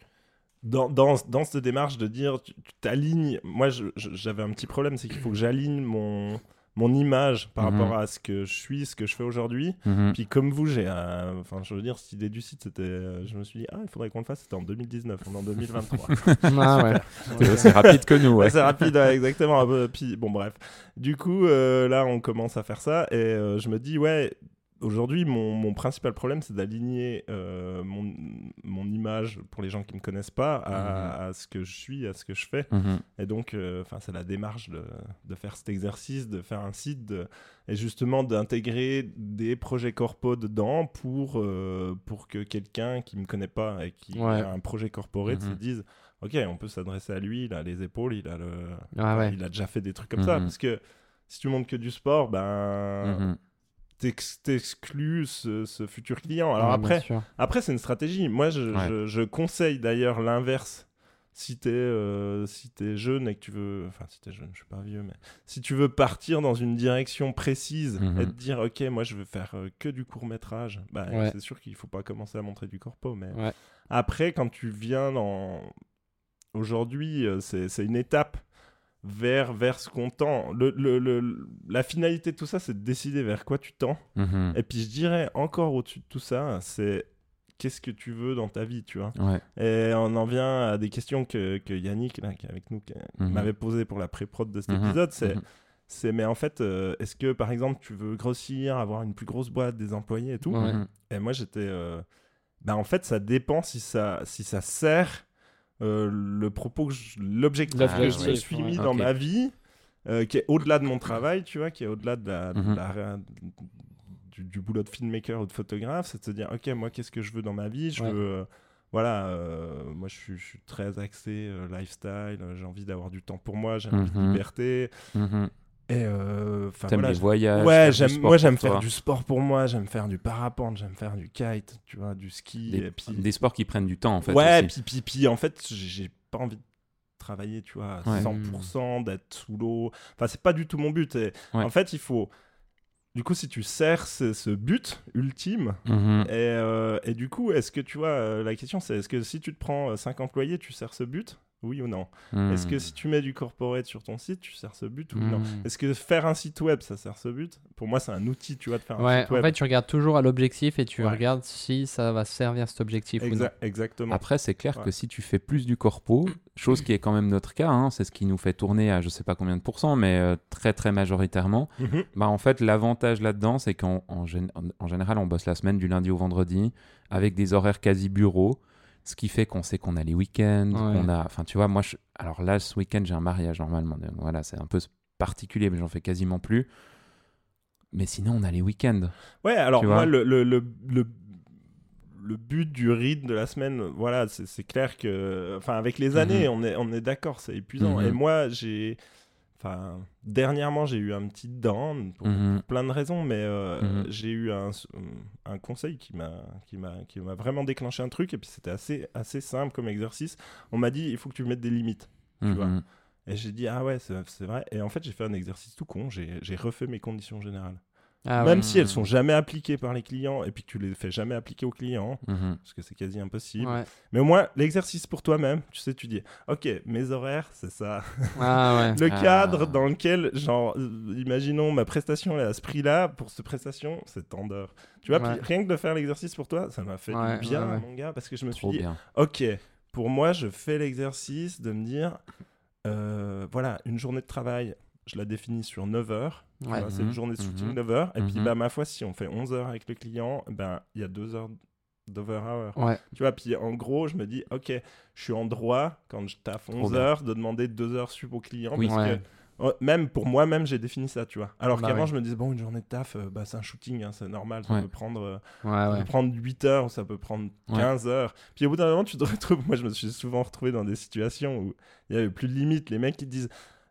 C: Dans, dans, dans cette démarche de dire, tu t'alignes. Moi, j'avais un petit problème, c'est qu'il faut que j'aligne mon, mon image par
B: Mhm.
C: rapport à ce que je suis, ce que je fais aujourd'hui.
B: Mhm.
C: Puis comme vous, j'ai, enfin, je veux dire, cette idée du site, c'était, euh, je me suis dit, ah, il faudrait qu'on le fasse. C'était en 2019, on est en 2023.
A: Ah ouais.
B: C'est aussi rapide que nous, ouais.
C: C'est rapide, ouais, exactement. Puis, bon, bref. Du coup, euh, là, on commence à faire ça. Et euh, je me dis, ouais, aujourd'hui, mon, mon principal problème, c'est d'aligner euh, mon, mon image, pour les gens qui ne me connaissent pas, à, à ce que je suis, à ce que je fais.
B: Mhm.
C: Et donc, euh, c'est la démarche de, de faire cet exercice, de faire un site, de- et justement d'intégrer des projets corpo dedans pour, euh, pour que quelqu'un qui ne me connaît pas et qui
A: Ouais.
C: a un projet corporate se
B: Mhm.
C: dise Ok, on peut s'adresser à lui, il a les épaules, il a, le...
A: Ah ouais.
C: il a déjà fait des trucs comme ça.
B: Mhm.
C: Parce que si tu montres que du sport, ben,
B: Mhm.
C: T'exclus ce, ce futur client. Alors
A: Ouais,
C: après, après, c'est une stratégie. Moi, je,
B: Ouais.
C: je- je conseille d'ailleurs l'inverse. Si t'es euh, si t'es jeune et que tu veux, enfin si t'es jeune, je suis pas vieux, mais si tu veux partir dans une direction précise
B: Mhm.
C: et te dire ok, moi je veux faire euh, que du court métrage, bah
A: Ouais.
C: c'est sûr qu'il faut pas commencer à montrer du corpo, mais après quand tu viens dans aujourd'hui, euh, c'est une étape vers vers ce qu'on tend. Le, le- le- la finalité de tout ça, c'est de décider vers quoi tu tends.
B: Mhm.
C: Et puis je dirais encore au-dessus de tout ça, c'est qu'est-ce que tu veux dans ta vie, tu vois.
B: Ouais.
C: Et on en vient à des questions que, que Yannick, là, qui est avec nous, qui
B: Mhm.
C: m'avait posées pour la pré-prod de cet
B: Mhm.
C: épisode. C'est, c'est, mais en fait, euh, est-ce que par exemple tu veux grossir, avoir une plus grosse boîte, des employés et tout?
A: Ouais.
C: Et moi j'étais. euh, ben, en fait, ça dépend si ça, si ça sert euh, le propos, que je- l'objectif que je me suis
A: ouais.
C: mis dans ma vie, euh, qui est au-delà de mon travail, tu vois, qui est au-delà de la, de
B: Mhm.
C: la- du, du boulot de filmmaker ou de photographe, c'est de se dire, ok, moi, qu'est-ce que je veux dans ma vie? Je
A: Ouais.
C: veux, euh, voilà, euh, moi, je suis, je suis très axé euh, lifestyle, j'ai envie d'avoir du temps pour moi, j'ai envie de
B: Mhm.
C: liberté,
B: Mhm.
C: Et euh, enfin
B: T'aimes
C: voilà,
B: les voyages
C: Ouais, j'aime, moi j'aime faire
B: toi.
C: du sport pour moi, j'aime faire du parapente, j'aime faire du kite, tu vois, du ski.
B: des,
C: et puis...
B: des sports qui prennent du temps, en fait.
C: ouais,
B: aussi.
C: puis, puis, puis en fait, j'ai pas envie de travailler, tu vois, à
B: Ouais.
C: 100%, d'être sous l'eau. Enfin, c'est pas du tout mon but. Et
B: Ouais.
C: En fait, il faut. Du coup, si tu sers ce, ce but ultime,
B: Mhm.
C: et, euh, et du coup, est-ce que tu vois, euh, la question c'est est-ce que si tu te prends 5 employés, tu sers ce but? Oui ou non Est-ce que si tu mets du corporate sur ton site, tu sers ce but ou non
A: Mm.
C: Est-ce que faire un site web, ça sert ce but Pour moi, c'est un outil, tu vois, de faire un
A: Ouais,
C: site
A: en
C: web.
A: fait, tu regardes toujours à l'objectif et tu
C: Ouais.
A: regardes si ça va servir cet objectif ou non.
C: Exa- exactement.
B: Après, c'est clair
C: Ouais.
B: que si tu fais plus du corpo, chose qui est quand même notre cas, hein, c'est ce qui nous fait tourner à je sais pas combien de pourcents, mais euh, très très majoritairement,
C: Mhm.
B: bah en fait l'avantage là-dedans, c'est qu'en en, gén- en- en général on bosse la semaine du lundi au vendredi avec des horaires quasi bureau, ce qui fait qu'on sait qu'on a les week-ends,
A: Ouais.
B: qu'on a, enfin tu vois, moi, je- alors là ce week-end j'ai un mariage normalement, donc voilà, c'est un peu particulier, mais j'en fais quasiment plus. Mais sinon on a les week-ends.
C: Ouais, alors moi, le, le, le, le, le but du rythme de la semaine, voilà, c'est clair que, enfin, avec les années, on est, on est d'accord, c'est épuisant.
B: Mhm.
C: Et moi, j'ai, Enfin, dernièrement, j'ai eu un petit down pour,
B: Mhm.
C: pour plein de raisons, mais euh,
B: Mhm.
C: j'ai eu un, un conseil qui m'a qui m'a qui m'a vraiment déclenché un truc et puis c'était assez assez simple comme exercice. On m'a dit il faut que tu mettes des limites. tu vois.
B: Mhm.
C: Et j'ai dit ah ouais c'est vrai. Et en fait j'ai fait un exercice tout con. J'ai refait mes conditions générales.
A: Ah
C: Même
A: ouais.
C: si elles sont jamais appliquées par les clients et puis que tu les fais jamais appliquer aux clients
B: Mhm.
C: parce que c'est quasi impossible.
A: Ouais.
C: Mais au moins l'exercice pour toi-même, tu sais tu dis ok mes horaires c'est ça.
A: Ah ouais.
C: Le
B: Ah.
C: cadre dans lequel, genre, euh, imaginons ma prestation est à ce prix-là, pour cette prestation, c'est tant d'heures. Tu vois, puis rien que de faire l'exercice pour toi, ça m'a fait bien, mon gars, parce que je me suis dit,
B: bien.
C: ok, pour moi, je fais l'exercice de me dire, euh, voilà, une journée de travail, je la définis sur 9 heures. C'est une
B: Mhm,
C: journée de shooting
B: mhm,
C: 9 heures. Et puis,
B: mhm.
C: bah, ma foi, si on fait 11 heures avec le client, ben, il y a 2 heures d'over-hour.
A: Ouais.
C: Tu vois, puis en gros, je me dis, ok, je suis en droit, quand je taffe 11
B: bien.
C: heures, de demander 2 heures sup au client.
B: Oui.
C: parce
A: Ouais.
C: que, oh, même pour moi-même, j'ai défini ça, tu vois. Alors
A: Bah
C: qu'avant,
A: ouais.
C: je me disais, bon, une journée de taf, euh, bah, c'est un shooting, hein, c'est normal, ça peut prendre. euh, ça peut prendre 8 heures ou ça peut prendre
B: Ouais.
C: 15 heures. Puis au bout d'un moment, tu te retrouves. Moi, je me suis souvent retrouvé dans des situations où il y avait plus de limite. Les mecs qui disent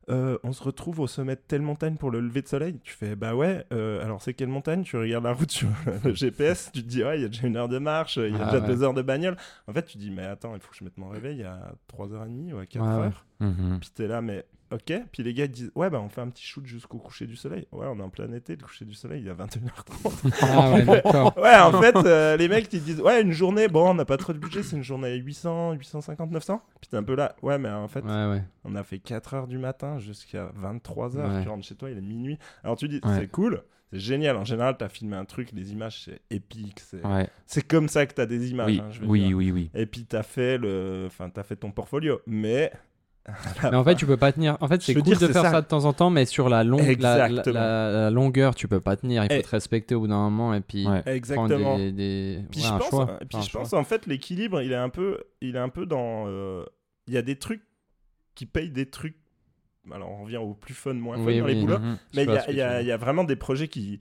C: Euh, On se retrouve au sommet de telle montagne pour le lever de soleil. Tu fais Bah ouais, euh, alors c'est quelle montagne? Tu regardes la route sur le GPS, tu te dis Ouais, il y a déjà une heure de marche, il y a
A: Ah
C: déjà
A: ouais.
C: deux heures de bagnole. En fait, tu te dis Mais attends, il faut que je mette mon réveil à 3h30 ou à 4h.
A: Ouais, ouais.
B: Mhm.
C: Puis t'es là, mais ok. Puis les gars disent Ouais, bah on fait un petit shoot jusqu'au coucher du soleil. Ouais, on est en plein été, le coucher du soleil, il est à 21h30.
A: Ah ouais, d'accord.
C: Ouais, en fait, euh, les mecs, ils disent, ouais, une journée, bon, on n'a pas trop de budget, c'est une journée à 800, 850, 900. Puis t'es un peu là, ouais, mais en fait,
A: Ouais, ouais.
C: on a fait 4 heures du matin jusqu'à 23 heures.
A: Ouais.
C: Tu rentres chez toi, il est minuit. Alors tu dis, c'est cool, c'est génial. En général, t'as filmé un truc, les images, c'est épique. C'est comme ça que t'as des images.
B: Oui,
C: hein, je
B: oui, oui, oui.
C: Et puis t'as fait, le... enfin, t'as fait ton portfolio. Mais.
A: Mais en fait, tu peux pas tenir. En fait,
C: Je
A: c'est cool
C: dire,
A: de faire ça.
C: ça.
A: de temps en temps, mais sur la, longue, la, longueur, tu peux pas tenir. Il faut te respecter au bout d'un moment et puis
B: Ouais.
C: Exactement.
A: des, des...
C: Puis
A: ouais,
C: je
A: un
C: pense,
A: choix.
C: et puis
A: Enfin,
C: je pense en fait l'équilibre il est un peu il est un peu dans euh, il y a des trucs qui payent des trucs alors on revient au plus fun moins fun
A: Oui,
C: dans les boulots
B: Mhm.
C: mais il y, y a vraiment des projets qui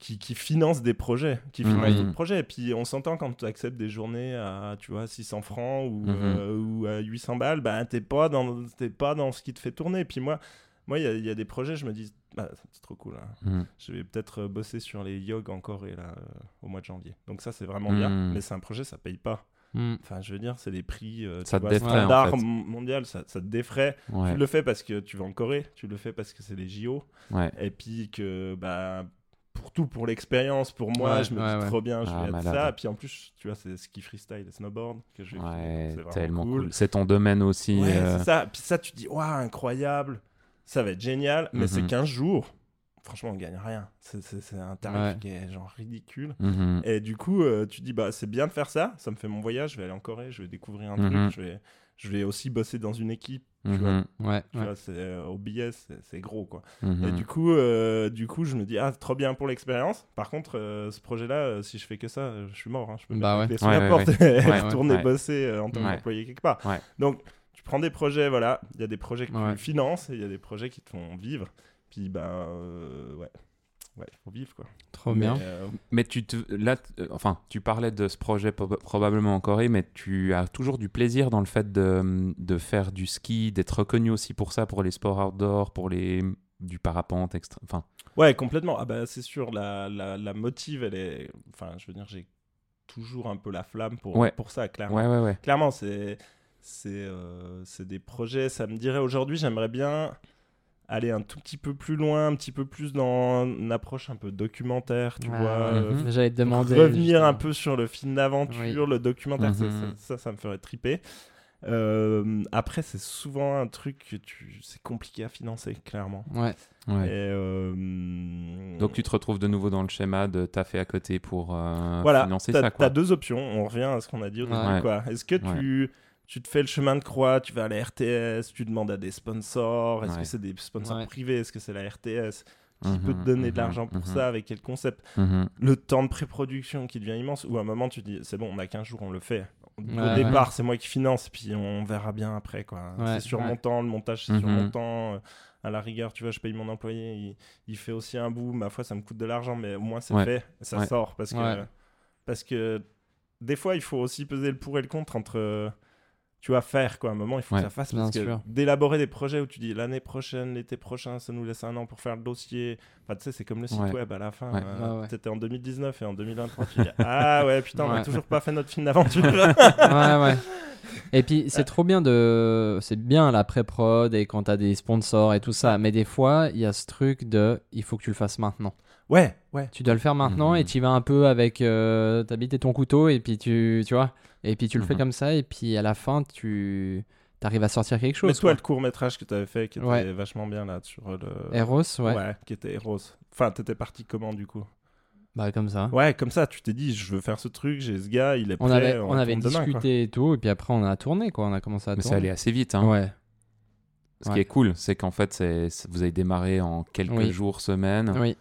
C: qui, qui financent des projets qui
B: Mhm.
C: financent d'autres projets et puis on s'entend quand tu acceptes des journées à tu vois 600 francs ou,
B: Mhm.
C: euh, ou à 800 balles bah t'es pas dans t'es pas dans ce qui te fait tourner puis moi moi il y y, a des projets je me dis bah, c'est trop cool hein.
B: Mhm.
C: Je vais peut-être euh, bosser sur les yogs en Corée là, euh, au mois de janvier. Donc ça, c'est vraiment bien. Mais c'est un projet, ça paye pas. Enfin, je veux dire, c'est des prix euh, tu
B: Ça te
C: vois,
B: défraie, en
C: standard
B: fait.
C: m- mondial, ça, ça te défraie.
B: Ouais.
C: Tu le fais parce que tu vas en Corée, tu le fais parce que c'est les JO.
B: Ouais.
C: Et puis que, bah, pour tout, pour l'expérience, pour moi,
A: Ouais,
C: je me
A: ouais,
C: dis
A: ouais.
C: trop bien, je
B: Ah,
C: vais être ça. Et puis en plus, tu vois, c'est ski freestyle et snowboard que je vais filmer,
B: Ouais,
C: c'est vraiment
B: tellement cool. C'est ton domaine aussi.
C: Ouais,
B: euh,
C: c'est ça. Puis ça, tu te dis, waouh, incroyable, ça va être génial, mais c'est
B: Mhm.
C: 15 jours. Franchement, on gagne rien. C'est- un tarif
A: Ouais.
C: qui est genre ridicule.
B: mhm.
C: Et du coup, euh, tu te dis, bah, c'est bien de faire ça. Ça me fait mon voyage. Je vais aller en Corée, je vais découvrir un
B: Mhm.
C: truc. Je vais, je vais aussi bosser dans une équipe. Tu
B: Mhm.
C: vois.
A: Ouais,
C: Tu
A: ouais.
C: vois, c'est, euh, au billet, c'est gros, quoi.
B: Mhm.
C: Et du coup, euh, du coup, je me dis, ah, trop bien pour l'expérience. Par contre, euh, ce projet-là, euh, si je fais que ça, je suis mort. hein. Je peux
A: Bah
C: mettre
A: ouais.
C: la clé sous
B: Ouais,
C: la
B: ouais,
C: porte
B: ouais.
C: et
B: Ouais,
C: retourner
B: ouais.
C: bosser euh, en tant
B: Ouais.
C: qu'employé quelque part.
B: Ouais.
C: Donc, tu prends des projets, voilà. Il y a des projets que
A: Ouais.
C: tu finances et il y a des projets qui te font vivre. Puis, ben, euh, ouais. Ouais, faut vivre, quoi.
A: Trop
C: Mais,
A: bien.
C: euh,
B: Mais tu te, là, t- euh, enfin, tu parlais de ce projet proba- probablement en Corée, mais tu as toujours du plaisir dans le fait de, de faire du ski, d'être reconnu aussi pour ça, pour les sports outdoor, pour les du parapente, extra... enfin,
C: Ouais, complètement. Ah bah, c'est sûr, la, la, la motive, elle est... Enfin, je veux dire, j'ai toujours un peu la flamme pour,
B: Ouais.
C: pour ça, clairement.
B: ouais, ouais, ouais.
C: Clairement, c'est... C'est euh, c'est des projets, ça me dirait aujourd'hui, j'aimerais bien aller un tout petit peu plus loin, un petit peu plus dans une approche un peu documentaire, tu
A: Ah,
C: vois. euh,
B: Mhm.
A: J'allais te demander.
C: revenir
A: justement.
C: un peu sur le film d'aventure, le documentaire, ça,
B: Mhm.
C: ça, ça, ça me ferait triper. Euh, après, c'est souvent un truc que tu... c'est compliqué à financer, clairement.
A: Ouais.
B: ouais.
C: Et, euh,
B: Donc tu te retrouves de nouveau dans le schéma de taffer à côté pour euh,
C: voilà,
B: financer
C: t'as,
B: ça, quoi.
C: t'as deux options. On revient à ce qu'on a dit au début.
A: Ouais.
C: Quoi. Est-ce que tu, tu te fais le chemin de croix, tu vas à la RTS, tu demandes à des sponsors, est-ce
B: Ouais.
C: que c'est des sponsors
A: Ouais.
C: privés, est-ce que c'est la RTS qui
B: Mhm,
C: peut te donner de
B: mhm,
C: l'argent pour
B: mhm.
C: ça, avec quel concept? Le temps de pré-production qui devient immense, ou à un moment tu dis c'est bon, on a 15 jours, on le fait. Au
A: Ouais,
C: départ, c'est moi qui finance, puis on verra bien après. quoi. C'est sur mon temps, le montage c'est sur mon temps. euh, à la rigueur, tu vois, je paye mon employé, il, il fait aussi un bout. Ma foi, ça me coûte de l'argent, mais au moins c'est fait, ça sort. Parce que, parce que des fois, il faut aussi peser le pour et le contre entre, tu vas faire quoi. À un moment, il faut
B: Ouais,
C: que ça fasse parce que d'élaborer des projets où tu dis l'année prochaine, l'été prochain, ça nous laisse un an pour faire le dossier. Enfin, tu sais, c'est comme le site
B: Ouais.
C: web à la fin.
B: Ouais.
C: euh,
A: ouais.
C: T'étais en 2019 et en 2023, tu dis ah ouais, putain, on a toujours pas fait notre film d'aventure.
A: ouais, ouais. Et puis c'est trop bien de. C'est bien la pré-prod et quand t'as des sponsors et tout ça. Mais des fois, il y a ce truc de. Il faut que tu le fasses maintenant.
C: ouais, ouais.
A: Tu dois le faire maintenant
B: Mhm.
A: et tu y vas un peu avec. Euh, T'habites ton couteau et puis tu. Tu vois Et puis tu le fais
B: Mhm.
A: comme ça et puis à la fin, tu. T'arrives à sortir quelque
C: Mais
A: chose.
C: toi,
A: quoi.
C: le court métrage que tu avais fait, qui était
A: Ouais.
C: vachement bien là sur le.
A: Eros, ouais.
C: ouais. qui était Eros. Enfin, t'étais parti comment du coup?
A: Bah comme ça.
C: Ouais, comme ça, tu t'es dit, je veux faire ce truc, j'ai ce gars, il est prêt.
A: On avait, on avait
C: demain,
A: discuté et tout, et puis après on a tourné quoi, on a commencé à
B: Mais ça
A: tourner.
B: allait assez vite. Hein.
A: Ouais,
B: Ce qui est cool, c'est qu'en fait, c'est- vous avez démarré en quelques
A: Oui.
B: jours, semaines.
A: oui.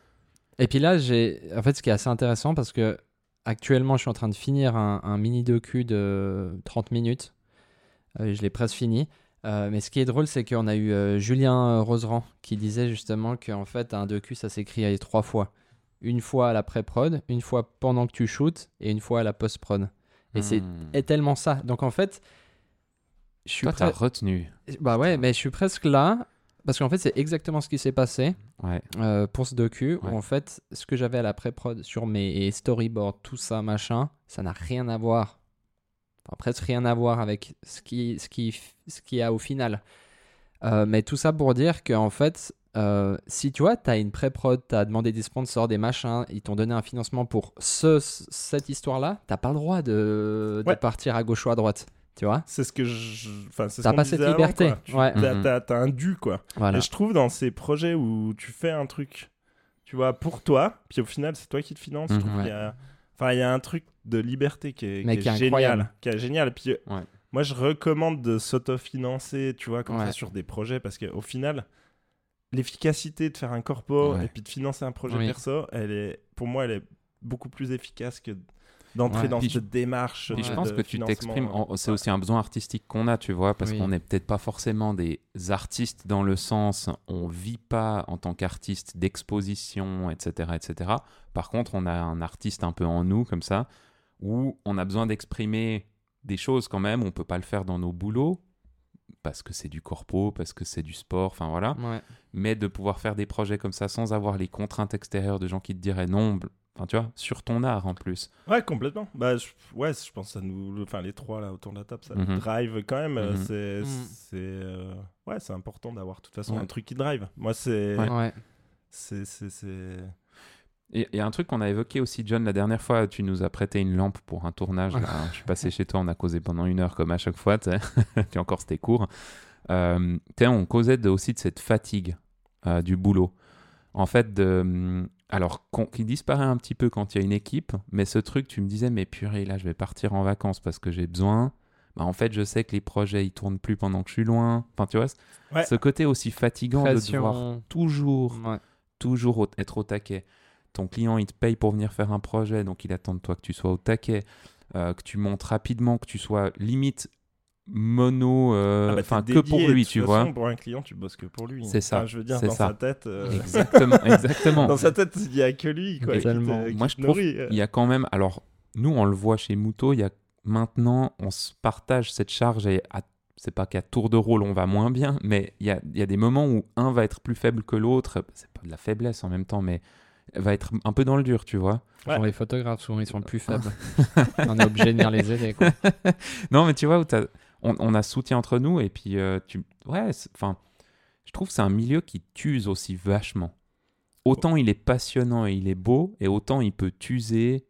A: Et puis là, j'ai. En fait, ce qui est assez intéressant parce que actuellement, je suis en train de finir un, un mini docu de 30 minutes. Euh, je l'ai presque fini. Euh, mais ce qui est drôle, c'est qu'on a eu euh, Julien Roseran qui disait justement qu'en fait, un docu, ça s'écrit trois fois. Une fois à la pré-prod, une fois pendant que tu shootes, et une fois à la post-prod. Et c'est
B: Hmm.
A: est tellement ça. Donc en fait, je suis
B: Toi, t'as retenu.
A: Bah ouais, mais je suis presque là. Parce qu'en fait, c'est exactement ce qui s'est passé
B: Ouais.
A: euh, pour ce docu. Où en fait, ce que j'avais à la pré-prod sur mes storyboards, tout ça, machin, ça n'a rien à voir. Enfin, presque rien à voir avec ce qui, ce qui, ce qui y a au final. Euh, mais tout ça pour dire qu'en fait, euh, si tu vois, tu as une pré-prod, tu as demandé des sponsors, des machins, ils t'ont donné un financement pour ce, cette histoire-là, t'as pas le droit de, de
C: Ouais.
A: partir à gauche ou à droite. Tu vois
C: C'est ce que je. Enfin, c'est ce
A: T'as pas cette
C: avant,
A: liberté.
C: Tu-
A: Ouais.
C: T'as
B: Mhm.
C: t'as- t'as un dû, quoi.
A: Voilà.
C: Et je trouve dans ces projets où tu fais un truc, tu vois, pour toi, puis au final, c'est toi qui te finances. je
B: Mhm.
C: trouve qu'il y a- Enfin, il y a un truc de liberté qui est, qui
A: qui est
C: génial. Qui est génial. Puis, euh,
B: Ouais.
C: moi, je recommande de s'autofinancer, tu vois, comme
A: Ouais.
C: ça, sur des projets, parce qu'au final, l'efficacité de faire un corpo
B: Ouais.
C: et puis de financer un projet
A: Oui.
C: perso, elle est, pour moi, elle est beaucoup plus efficace que d'entrer
A: Ouais.
C: dans
B: Puis
C: cette démarche.
B: Puis
C: de-
B: je pense
C: de
B: que tu t'exprimes, en- c'est aussi un besoin artistique qu'on a, tu vois, parce
A: Oui.
B: qu'on n'est peut-être pas forcément des artistes dans le sens, on vit pas en tant qu'artiste d'exposition, etc., etc. Par contre, on a un artiste un peu en nous, comme ça, où on a besoin d'exprimer des choses quand même, on peut pas le faire dans nos boulots, parce que c'est du corpo, parce que c'est du sport, enfin voilà,
A: Ouais.
B: mais de pouvoir faire des projets comme ça sans avoir les contraintes extérieures de gens qui te diraient non, enfin tu vois, sur ton art en plus.
C: Ouais, complètement. Bah, je, ouais, je pense que ça nous, enfin les trois là autour de la table, ça nous
B: Mhm.
C: drive quand même.
B: Mhm.
C: C'est,
A: Mhm.
C: c'est, euh, ouais, c'est important d'avoir de toute façon
B: Ouais.
C: un truc qui drive. Moi, c'est,
A: Ouais.
C: c'est, c'est, c'est-
B: Et il y a un truc qu'on a évoqué aussi, John, la dernière fois, tu nous as prêté une lampe pour un tournage. là. Je suis passé chez toi, on a causé pendant une heure comme à chaque fois. tu encore, c'était court. Euh, on causait de- aussi de cette fatigue euh, du boulot. En fait, de, hum, alors qui disparaît un petit peu quand il y a une équipe, mais ce truc, tu me disais, mais purée, là, je vais partir en vacances parce que j'ai besoin. Bah, en fait, je sais que les projets, ils tournent plus pendant que je suis loin. Enfin, tu vois,
C: Ouais.
B: ce côté aussi fatigant de devoir toujours
A: Ouais.
B: toujours être au taquet. Ton client, il te paye pour venir faire un projet, donc il attend de toi que tu sois au taquet, euh, que tu montes rapidement, que tu sois limite mono, euh,
C: Ah bah,
B: que pour lui, tu
C: façon,
B: vois.
C: Pour un client, tu bosses que pour lui.
B: C'est ça,
C: Enfin, je veux dire, dans
B: ça.
C: sa tête, euh,
B: Exactement, exactement.
C: dans sa tête, il y a que lui, quoi. qui te-
A: Tellement.
C: qui
B: Moi, je trouve
C: nourrit, euh.
B: Il y a quand même, alors nous, on le voit chez Mouto, il y a maintenant, on se partage cette charge et à- c'est pas qu'à tour de rôle on va moins bien, mais il y a, il y a des moments où un va être plus faible que l'autre. C'est pas de la faiblesse en même temps, mais va être un peu dans le dur, tu vois.
C: Ouais.
A: Genre les photographes, souvent, ils sont le plus faibles. on est obligé de venir les aider. Quoi.
B: non, mais tu vois, où t'as- on, on a soutien entre nous et puis euh, tu. Ouais, enfin, je trouve que c'est un milieu qui t'use aussi vachement. Autant il est passionnant et il est beau, et autant il peut t'user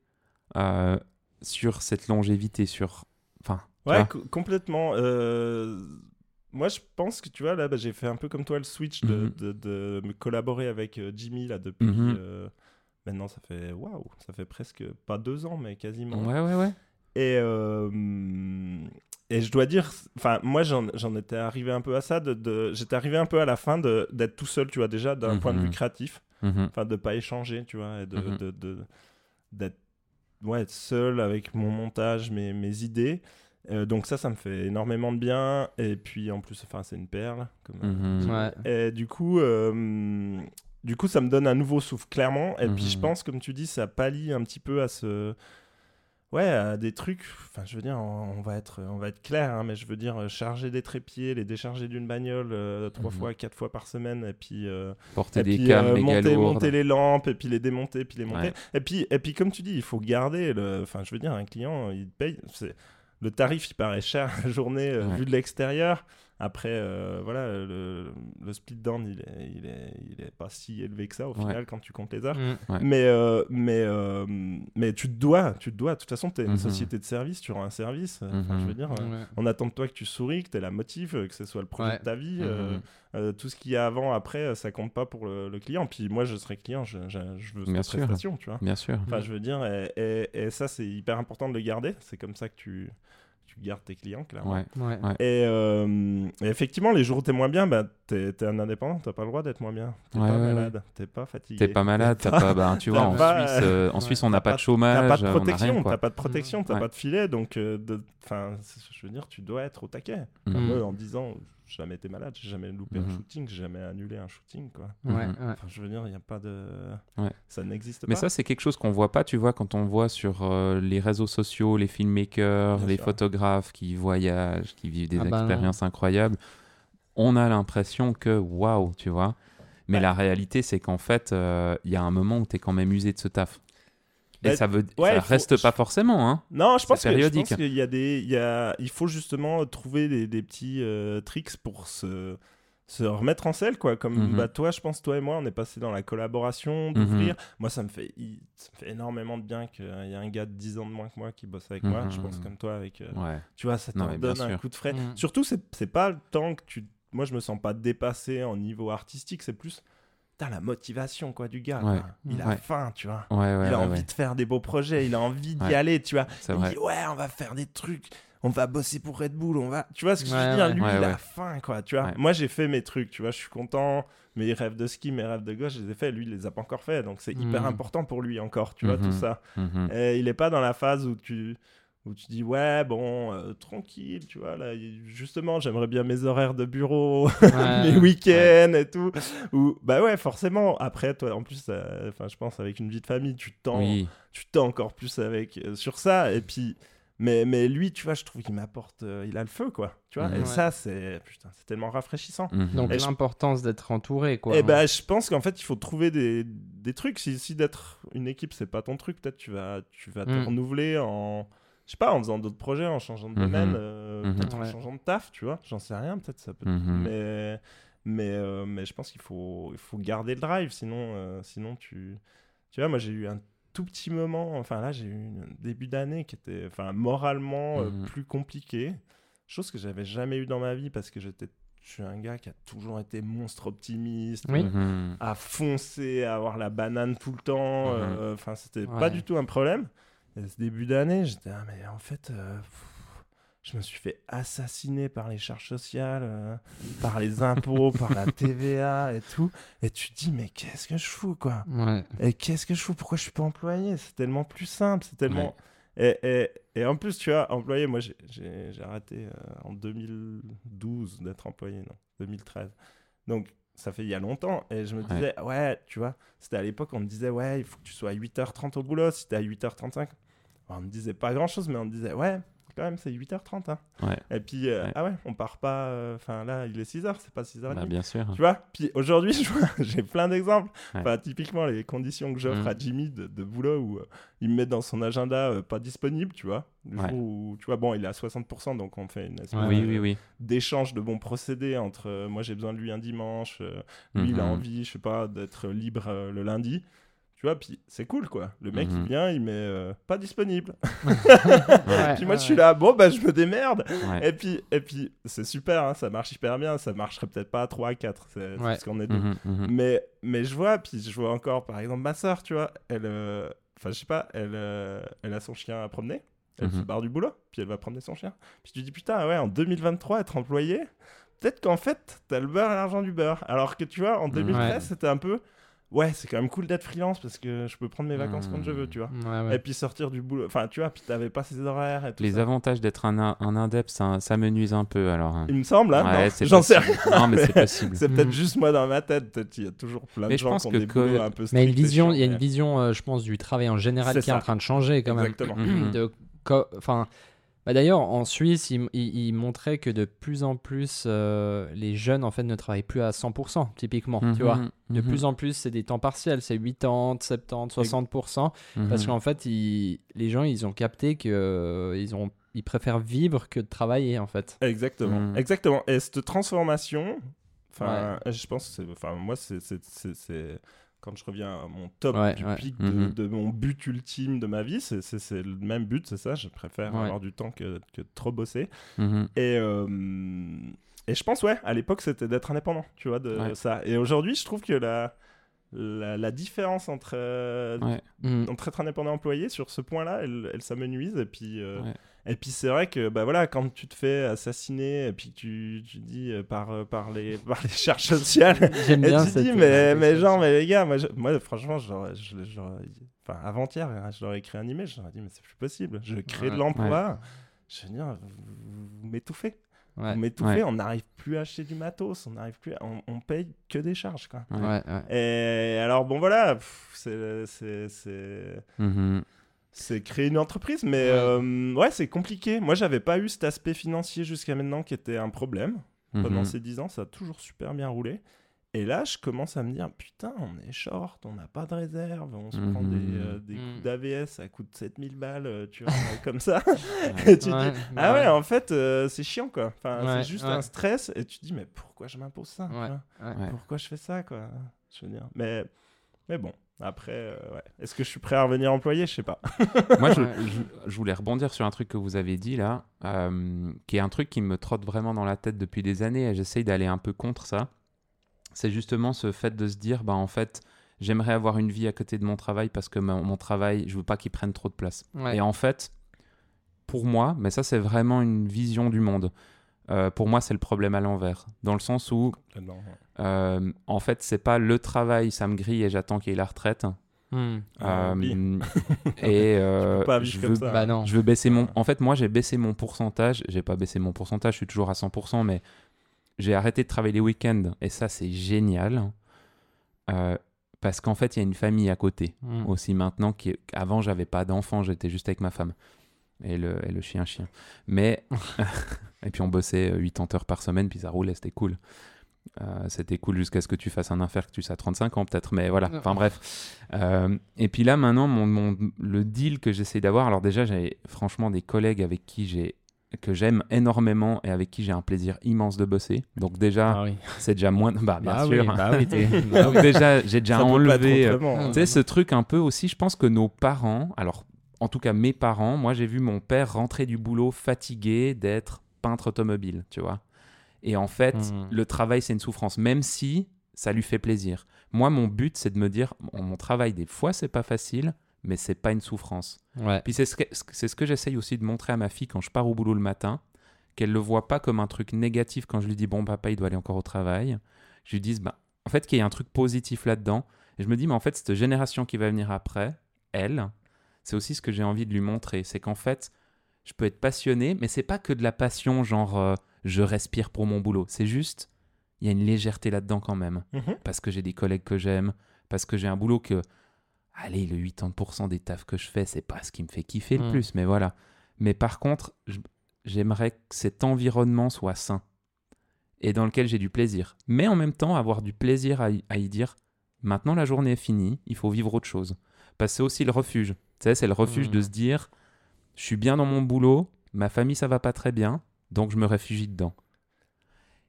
B: euh, sur cette longévité, sur. Enfin.
C: Ouais, complètement. euh, Moi, je pense que tu vois, là, bah, j'ai fait un peu comme toi le switch de,
B: Mhm.
C: de, de me collaborer avec Jimmy, là, depuis.
B: Mhm.
C: Maintenant, ça fait. Waouh, ça fait presque pas deux ans, mais quasiment.
B: Ouais, ouais, ouais.
C: Et, euh, et je dois dire, enfin, moi, j'en j'en étais arrivé un peu à ça. De, de- J'étais arrivé un peu à la fin de- d'être tout seul, tu vois, déjà, d'un point de
B: Mhm.
C: vue créatif.
B: Mhm.
C: Enfin, de pas échanger, tu vois, et de,
B: Mhm.
C: de- de- d'être ouais, seul avec mon montage, mes, mes idées. Euh, donc ça, ça me fait énormément de bien. Et puis, en plus, enfin, c'est une perle. Comme, euh,
B: Mhm.
A: Ouais.
C: et du coup, euh, du coup, ça me donne un nouveau souffle, clairement. Et puis, je
B: Mhm.
C: pense, comme tu dis, ça pallie un petit peu à ce, Ouais, à des trucs. Enfin, je veux dire, on, on va être, on va être clair, hein, mais je veux dire, euh, charger des trépieds, les décharger d'une bagnole euh, trois
B: Mhm.
C: fois, quatre fois par semaine, et puis, euh,
B: Porter
C: et
B: des
C: puis, euh, monter, les lampes, et puis les démonter, puis les monter.
B: Ouais.
C: Et puis, et puis, comme tu dis, il faut garder le. Enfin, je veux dire, un client, il paye. c'est- Le tarif, il paraît cher la journée euh,
B: Ouais.
C: vu de l'extérieur. Après, euh, voilà, le, le split down, il est, il, est, il est pas si élevé que ça au
B: Ouais.
C: final quand tu comptes les heures.
A: Mm.
B: Ouais.
C: Mais, euh, mais, euh, mais tu te dois, tu te dois. De toute façon, tu es une
B: Mhm.
C: société de service, tu rends un service. Enfin, je veux dire,
A: Ouais.
C: on attend de toi que tu souris, que tu la motive, que ce soit le projet
A: Ouais.
C: de ta vie. euh, tout ce qu'il y a avant, après, ça compte pas pour le, le client. Puis moi, je serai client, je, je, je veux
B: Bien
C: cette
B: sûr.
C: prestation, tu vois.
B: Bien sûr.
C: Enfin, je veux dire, et, et- et ça, c'est hyper important de le garder. C'est comme ça que tu, tu gardes tes clients, clairement.
B: Ouais.
A: Ouais.
B: Ouais.
C: Et, euh, et effectivement, les jours où t'es moins bien, bah, t'es es un indépendant, t'as pas le droit d'être moins bien. T'es
B: Ouais,
C: pas
B: ouais, ouais.
C: malade, t'es pas fatigué.
B: T'es pas malade, t'as pas, bah, tu vois, en
C: pas-
B: Suisse, euh, en
A: Ouais.
B: Suisse, on n'a pas
C: pas-
B: de chômage,
C: T'as pas de
B: on n'a rien,
C: protection, t'as pas de protection, t'as
B: Ouais.
C: pas de filet, donc, euh, enfin, je veux dire, tu dois être au taquet.
A: Mm.
C: Moi, en 10 ans, j'ai jamais été malade, j'ai jamais loupé un
B: Mhm.
C: shooting, j'ai jamais annulé un shooting, quoi.
A: Ouais,
B: Mhm.
C: Enfin, je veux dire, il n'y a pas de.
B: Ouais.
C: Ça n'existe
B: Mais
C: pas.
B: ça, c'est quelque chose qu'on voit pas, tu vois, quand on voit sur euh, les réseaux sociaux, les filmmakers,
C: Bien
B: les
C: sûr.
B: photographes qui voyagent, qui vivent des
A: Ah bah
B: expériences incroyables. On a l'impression que waouh, tu vois. Mais
C: Ouais.
B: la réalité, c'est qu'en fait, euh, il y a un moment où tu es quand même usé de ce taf. Et
C: Bah,
B: ça veut,
C: ouais,
B: ça
C: faut-
B: reste pas forcément, hein.
C: Non, je pense que- je
B: périodique.
C: pense qu'il y a des, il y a, il faut justement trouver des, des petits euh, tricks pour se, se remettre en selle, quoi. Comme
B: Mhm.
C: bah, toi, je pense, toi et moi, on est passé dans la collaboration, d'ouvrir. Moi, ça me fait, il- ça me fait énormément de bien qu'il y ait un gars de 10 ans de moins que moi qui bosse avec moi.
B: Mhm.
C: Je pense comme toi, avec, euh,
B: Ouais.
C: tu vois, ça
B: bien
C: donne un coup de frais.
A: Mhm.
C: Surtout, c'est pas le temps que tu, moi, je me sens pas dépassé en niveau artistique. C'est plus, la motivation, quoi, du gars.
B: Ouais.
C: Il a
B: Ouais.
C: faim, tu vois.
B: Ouais, ouais,
C: il a
B: ouais,
C: envie
B: ouais.
C: de faire des beaux projets, il a envie d'y
B: Ouais.
C: aller, tu vois. Il
B: vrai.
C: dit ouais, on va faire des trucs, on va bosser pour Red Bull, on va. Tu vois ce que je veux dire?
A: ouais.
C: Lui,
B: Ouais,
C: il
B: ouais.
C: a faim, quoi. Tu vois.
B: Ouais.
C: Moi, j'ai fait mes trucs, tu vois. Je suis content. Mes rêves de ski, mes rêves de gauche, je les ai faits. Lui, il les a pas encore faits, donc c'est hyper
A: Mhm.
C: important pour lui encore, tu vois
B: Mhm.
C: tout ça.
B: Mhm.
C: Et il est pas dans la phase où tu où tu dis ouais bon euh, tranquille tu vois là justement j'aimerais bien mes horaires de bureau mes
A: Ouais.
C: week-ends et tout ou bah ouais forcément après toi en plus euh, enfin je pense avec une vie de famille tu te tends
B: Oui.
C: tu te tends encore plus avec euh, sur ça et puis mais mais lui tu vois je trouve qu'il m'apporte euh, il a le feu quoi tu vois
B: Mhm.
C: et
A: Ouais.
C: ça c'est putain c'est tellement rafraîchissant
B: Mhm.
A: Donc
C: je-
A: l'importance d'être entouré, quoi.
C: et ben je pense qu'en fait il faut trouver des, des trucs si, si d'être une équipe c'est pas ton truc peut-être tu vas tu vas te
A: Mm.
C: renouveler en je sais pas en faisant d'autres projets en changeant de
B: Mhm.
C: domaine euh,
B: Mhm.
C: peut-être en
A: Ouais.
C: changeant de taf tu vois j'en sais rien peut-être ça peut
B: Mhm.
C: mais mais euh, mais je pense qu'il faut il faut garder le drive sinon euh, sinon tu tu vois moi j'ai eu un tout petit moment enfin là j'ai eu un début d'année qui était enfin moralement euh,
B: Mhm.
C: plus compliqué chose que j'avais jamais eu dans ma vie parce que j'étais je suis un gars qui a toujours été monstre optimiste
A: Oui.
C: À foncer, à avoir la banane tout le temps. Euh, Enfin, c'était
A: Ouais.
C: pas du tout un problème. Et ce début d'année, j'étais, ah, mais en fait, euh, pff, je me suis fait assassiner par les charges sociales, euh, par les impôts, par la TVA et tout. Et tu te dis, mais qu'est-ce que je fous, quoi?
A: Ouais.
C: Et qu'est-ce que je fous? Pourquoi je suis pas employé? C'est tellement plus simple, c'est tellement. Et, et, et en plus, tu vois, employé, moi j'ai- arrêté euh, en 2012 d'être employé, non, 2013. Donc ça fait il y a longtemps. Et je me
B: Ouais.
C: disais, ouais, tu vois, c'était à l'époque, on me disait, ouais, il faut que tu sois à 8h30 au boulot. Si t'es à 8h35, on me disait pas grand chose, mais on me disait, ouais, quand même, c'est 8h30. Hein.
B: Ouais.
C: Et puis, euh,
B: Ouais.
C: ah ouais, on part pas. euh, Enfin là, il est 6h, c'est pas 6h30.
B: Bah, bien sûr.
C: Tu vois Puis aujourd'hui, j'ai plein d'exemples.
B: Ouais.
C: Enfin, typiquement, les conditions que j'offre
B: Mhm.
C: à Jimmy de, de boulot où euh, il me met dans son agenda pas disponible, tu vois. Du
B: Ouais.
C: jour où, tu vois, bon, il est à 60%, donc on fait une espèce
A: Ouais.
B: Oui,
C: de-
B: oui, oui.
C: d'échange de bons procédés entre moi j'ai besoin de lui un dimanche, lui il a
B: Mhm.
C: envie, je sais pas, d'être libre le lundi. Tu vois, puis c'est cool quoi. Le mec il
B: Mhm.
C: vient, il met euh, pas disponible.
A: Ouais,
C: puis moi je suis là, bon bah je me démerde.
B: Ouais.
C: Et puis, et puis c'est super, hein, ça marche hyper bien. Ça marcherait peut-être pas à 3 à 4, c'est
A: Ouais.
C: parce qu'on est deux.
B: Mhm, mhm.
C: Mais, mais je vois, puis je vois encore, par exemple, ma soeur, tu vois, elle, euh, enfin, je sais pas, elle, euh, elle a son chien à promener, elle se barre du boulot, puis elle va promener son chien. Puis tu dis, putain, ouais, en 2023, être employé, peut-être qu'en fait, t'as le beurre et l'argent du beurre. Alors que tu vois, en 2013,
A: Ouais.
C: c'était un peu, ouais, c'est quand même cool d'être freelance parce que je peux prendre mes vacances quand je veux,
B: Hmm.
C: tu vois.
A: Ouais, ouais.
C: Et puis sortir du boulot. Enfin, tu vois, puis t'avais pas ces horaires et tout
B: Les
C: ça.
B: avantages d'être un, un indep, ça, ça me nuise un peu alors. hein.
C: Il me semble, hein.
B: Ouais,
C: J'en sais rien.
B: Non, mais c'est possible.
C: C'est peut-être
A: Mhm.
C: juste moi dans ma tête. Peut-être il y a toujours plein
B: Mais
C: de
B: je
C: gens
B: pense
C: qui ont
B: que
C: des
B: que-
C: boulots un peu
A: Mais une vision, il y a une vision, euh, je pense, du travail en général
C: C'est
A: qui est en train de changer quand même.
C: Exactement.
B: Mhm.
A: co- enfin bah d'ailleurs en Suisse il, il- il montrait que de plus en plus euh, les jeunes en fait ne travaillent plus à 100% typiquement tu vois.
B: Mhm,
A: de
B: mhm,
A: plus en plus c'est des temps partiels c'est 80 70 60%
B: mhm.
A: parce qu'en fait ils- les gens ils ont capté que euh, ils ont ils préfèrent vivre que de travailler en fait.
C: Exactement,
B: Mhm.
C: exactement. Et cette transformation, enfin, je pense, enfin, moi, c'est, c'est, c'est, c'est- quand je reviens à mon top
A: Ouais,
C: du
A: ouais.
C: pic de,
B: Mhm.
C: de mon but ultime de ma vie, c'est, le même but, c'est ça. Je préfère
A: Ouais.
C: avoir du temps que, que de trop bosser.
B: Mhm.
C: Et euh, et je pense, ouais, à l'époque, c'était d'être indépendant, tu vois, de ça. Et aujourd'hui, je trouve que la la, la différence entre euh,
B: Ouais.
A: Mm.
C: entre être indépendant et employé sur ce point-là, elle, elle s'amenuise. Et puis, euh,
B: Ouais.
C: et puis c'est vrai que bah voilà, quand tu te fais assassiner et puis que tu, tu dis euh, par, par, les, par les charges sociales, et
A: bien
C: tu dis, mais, mais genre, mais les gars, moi, je- moi franchement, j'aurais- je- j'aurais- enfin, avant-hier, hein, je leur ai écrit un email, je leur ai dit, mais c'est plus possible, je crée
A: Ouais.
C: de l'emploi. Je veux dire, vous, vous m'étouffez.
A: Ouais.
C: Vous m'étouffez,
B: Ouais.
C: on n'arrive plus à acheter du matos, on n'arrive plus, à- on, on paye que des charges, quoi.
B: Ouais.
C: Et alors, bon, voilà, pff, c'est- créer une entreprise, mais
A: Ouais.
C: euh, ouais, c'est compliqué. Moi, j'avais pas eu cet aspect financier jusqu'à maintenant qui était un problème. Pendant
B: Mhm.
C: ces 10 ans, ça a toujours super bien roulé. Et là, je commence à me dire, putain, on est short, on n'a pas de réserve, on se prend
B: Mhm.
C: des, euh, des
A: Mhm.
C: coups d'AVS, ça coûte 7000 balles, euh, tu vois, comme ça.
B: Ouais.
C: et tu
A: Ouais,
C: dis, ah ouais, en fait, euh, c'est chiant, quoi. Enfin,
A: Ouais,
C: c'est juste
A: ouais.
C: un stress, et tu te dis, mais pourquoi je m'impose ça. Pourquoi je fais ça, quoi Je veux dire, mais, mais bon, après, euh, ouais. Est-ce que je suis prêt à revenir employé? Je sais pas.
B: Moi, je, je- je voulais rebondir sur un truc que vous avez dit là, euh, qui est un truc qui me trotte vraiment dans la tête depuis des années et j'essaye d'aller un peu contre ça. C'est justement ce fait de se dire, bah en fait, j'aimerais avoir une vie à côté de mon travail parce que mon, mon travail, je veux pas qu'il prenne trop de place.
A: Ouais.
B: Et en fait, pour moi, mais ça c'est vraiment une vision du monde. euh, pour moi, c'est le problème à l'envers, dans le sens où, euh, en fait, c'est pas le travail, ça me grille et j'attends qu'il y ait la retraite.
A: Mm.
C: Ah,
B: Euh, et
C: peux pas
B: je veux.
A: Bah non.
B: je veux baisser mon. En fait, moi, j'ai baissé mon pourcentage. J'ai pas baissé mon pourcentage, je suis toujours à 100%, mais j'ai arrêté de travailler les week-ends. Et ça, c'est génial. Euh, parce qu'en fait, il y a une famille à côté
A: Mm.
B: aussi maintenant. Qui... Avant, j'avais pas d'enfant, j'étais juste avec ma femme. Et le, et le chien, chien. Mais. et puis, on bossait 80 heures par semaine, puis ça roulait, c'était cool. Euh, c'était cool jusqu'à ce que tu fasses un infarctus à 35 ans, peut-être. Mais voilà, enfin bref. Euh, et puis là, maintenant, mon, mon- le deal que j'essaie d'avoir, alors déjà, j'ai franchement des collègues avec qui j'ai que j'aime énormément et avec qui j'ai un plaisir immense de bosser. Donc déjà,
A: Ah oui.
B: c'est déjà moins... Bah, bien
A: Bah
B: sûr.
A: oui, bah oui,
B: Donc déjà, j'ai déjà
C: Ça
B: enlevé... euh,
C: autrement, hein.
B: tu sais, ce truc un peu aussi, je pense que nos parents, alors en tout cas mes parents, moi j'ai vu mon père rentrer du boulot fatigué d'être peintre automobile, tu vois. Et en fait,
A: Mhm.
B: le travail c'est une souffrance, même si ça lui fait plaisir. Moi, mon but c'est de me dire, mon mon travail des fois c'est pas facile, mais c'est pas une souffrance.
A: Ouais.
B: Puis c'est ce que, c'est ce que j'essaye aussi de montrer à ma fille quand je pars au boulot le matin, qu'elle le voit pas comme un truc négatif quand je lui dis bon papa il doit aller encore au travail. Je lui dis bah, en fait qu'il y a un truc positif là-dedans. Et je me dis mais en fait cette génération qui va venir après, elle, c'est aussi ce que j'ai envie de lui montrer, c'est qu'en fait je peux être passionné, mais c'est pas que de la passion genre euh, je respire pour mon boulot. C'est juste il y a une légèreté là-dedans quand même
C: Mhm.
B: parce que j'ai des collègues que j'aime, parce que j'ai un boulot que, allez, le 80% des tafs que je fais, c'est pas ce qui me fait kiffer le
A: Mm.
B: plus, mais voilà. Mais par contre, j'aimerais que cet environnement soit sain et dans lequel j'ai du plaisir. Mais en même temps, avoir du plaisir à y, à y dire, maintenant la journée est finie, il faut vivre autre chose. Parce que c'est aussi le refuge. Tu sais, c'est le refuge de se dire, je suis bien dans mon boulot, ma famille ça va pas très bien, donc je me réfugie dedans.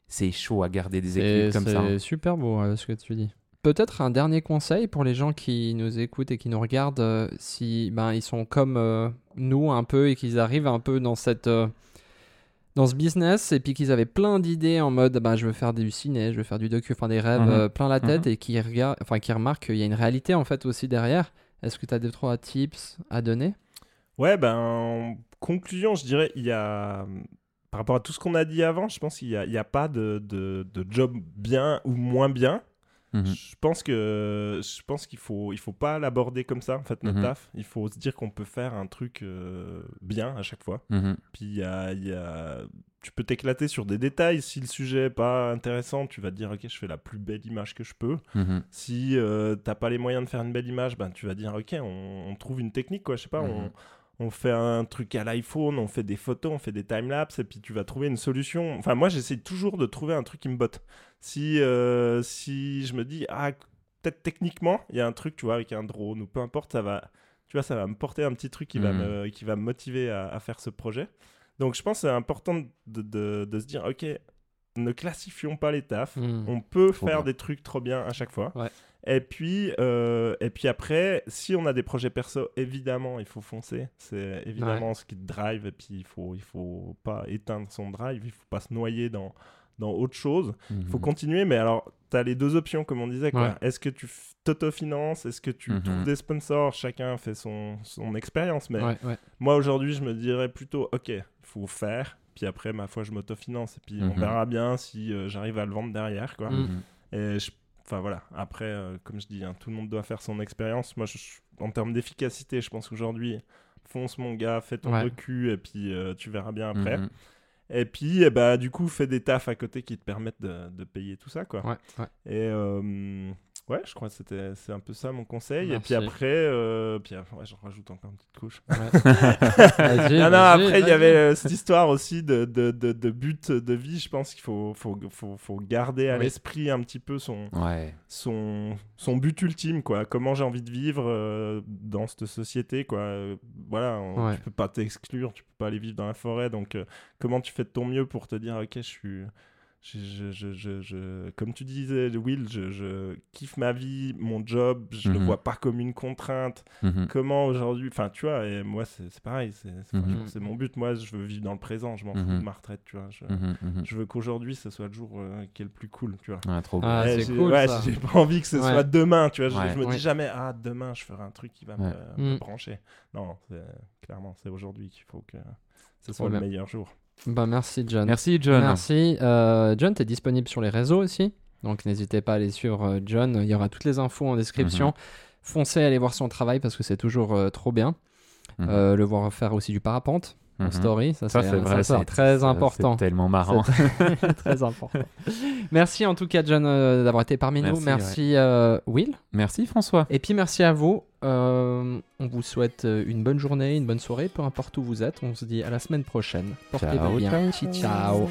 B: C'est chaud à garder des équilibres comme ça. hein.
A: c'est super beau euh, ce que tu dis. Peut-être un dernier conseil pour les gens qui nous écoutent et qui nous regardent, euh, si ben ils sont comme euh, nous un peu et qu'ils arrivent un peu dans cette euh, dans ce business et puis qu'ils avaient plein d'idées en mode ben je veux faire du ciné, je veux faire du docu, enfin des rêves
B: Mhm.
A: euh, plein la tête
B: Mhm.
A: et qui regardent, enfin qui remarquent qu'il y a une réalité en fait aussi derrière. Est-ce que tu as deux trois tips à donner?
C: Ouais, ben, en conclusion, je dirais, il y a. Par rapport à tout ce qu'on a dit avant, je pense qu'il n'y a, a pas de, de, de job bien ou moins bien.
B: Mhm.
C: Je pense que je pense qu'il faut il faut pas l'aborder comme ça en fait notre
B: Mhm.
C: taf. Il faut se dire qu'on peut faire un truc euh, bien à chaque fois.
B: Mhm.
C: Puis il y a, y a- tu peux t'éclater sur des détails. Si le sujet est pas intéressant, tu vas te dire ok je fais la plus belle image que je peux. Si euh, t'as pas les moyens de faire une belle image, ben tu vas dire ok on, on trouve une technique quoi. Je sais pas on. On fait un truc à l'iPhone, on fait des photos, on fait des timelapses, et puis tu vas trouver une solution. Enfin, moi, j'essaie toujours de trouver un truc qui me botte. Si, euh, si je me dis, ah, peut-être techniquement, il y a un truc, tu vois, avec un drone, ou peu importe, ça va, tu vois, ça va me porter un petit truc qui, va,
B: Mhm.
C: me, qui va me motiver à, à faire ce projet. Donc, je pense que c'est important de, de- de se dire, ok, ne classifions pas les tafs.
A: Hmm.
C: On peut
B: Trop
C: faire
B: bien.
C: des trucs trop bien à chaque fois.
A: Ouais.
C: Et puis, euh, et puis après, si on a des projets perso, évidemment, il faut foncer. C'est évidemment ce qui te drive. Et puis, il faut, il faut pas éteindre son drive. Il faut pas se noyer dans, dans autre chose. Il faut
B: Mhm.
C: continuer. Mais alors, tu as les deux options, comme on disait.
A: Ouais.
C: Est-ce que tu t'autofinances? Est-ce que tu
B: Mhm.
C: trouves des sponsors? Chacun fait son, son expérience. Mais
A: Ouais,
C: moi, aujourd'hui, je me dirais plutôt, OK, il faut faire. Puis après, ma foi, je m'autofinance. Et puis, on
B: Mhm.
C: verra bien si euh, j'arrive à le vendre derrière. Quoi. Et je- Enfin voilà, après, euh, comme je dis, hein, tout le monde doit faire son expérience. Moi, je- en termes d'efficacité, je pense qu'aujourd'hui, fonce mon gars, fais ton
A: Ouais.
C: recu et puis euh, tu verras bien après.
B: Mhm.
C: Et puis, eh bah, du coup, fais des tafs à côté qui te permettent de, de payer tout ça. Quoi.
A: Ouais, ouais.
C: Et euh, ouais, je crois que c'était, c'est un peu ça mon conseil. Et puis après, euh, puis ouais, j'en rajoute encore une petite couche. Non, non, après, il y avait euh, cette histoire aussi de, de, de, de but de vie. Je pense qu'il faut, faut, faut, faut garder à
A: Oui.
C: l'esprit un petit peu son,
B: Ouais.
C: son, son but ultime, quoi. Comment j'ai envie de vivre euh, dans cette société, quoi. Euh, voilà, on- tu peux pas t'exclure, tu peux pas aller vivre dans la forêt. Donc, euh, comment tu fais de ton mieux pour te dire, ok, je suis. Je, je, je, je- je- comme tu disais, Will, je, je kiffe ma vie, mon job, je le
B: Mhm.
C: vois pas comme une contrainte.
B: Mhm.
C: Comment aujourd'hui, enfin, tu vois, et moi, c'est pareil, c'est
B: Mhm.
C: c'est mon but. Moi, je veux vivre dans le présent, je m'en fous de ma retraite, tu vois. Je, je veux qu'aujourd'hui, ce soit le jour euh, qui est le plus cool, tu vois.
B: Ouais, trop
A: Ah,
C: j'ai-
A: cool,
C: ouais,
A: ça.
C: J'ai pas envie que ce
A: Ouais.
C: soit demain, tu vois. je-
B: Ouais.
C: Je, me
A: Ouais.
C: dis jamais, ah, demain, je ferai un truc qui va me-
B: Ouais.
C: me,
A: Mm.
C: brancher. Non, clairement, c'est aujourd'hui qu'il faut que ce soit le meilleur jour.
A: Bah, merci, John.
B: Merci, John.
A: Merci. Euh, John, tu es disponible sur les réseaux aussi. Donc n'hésitez pas à aller suivre euh, John. Il y aura toutes les infos en description.
B: Mhm.
A: Foncez, allez voir son travail parce que c'est toujours euh, trop bien.
B: Mhm.
A: Le voir faire aussi du parapente en
B: Mhm.
A: story, ça,
B: Ça,
A: c'est très important.
B: C'est tellement marrant.
A: Très important. Merci en tout cas, John, euh, d'avoir été parmi nous.
B: Merci,
A: euh, Will.
B: Merci, François.
A: Et puis merci à vous. Euh, on vous souhaite une bonne journée, une bonne soirée, peu importe où vous êtes. On se dit à la semaine prochaine. Portez-vous bien.
B: ciao.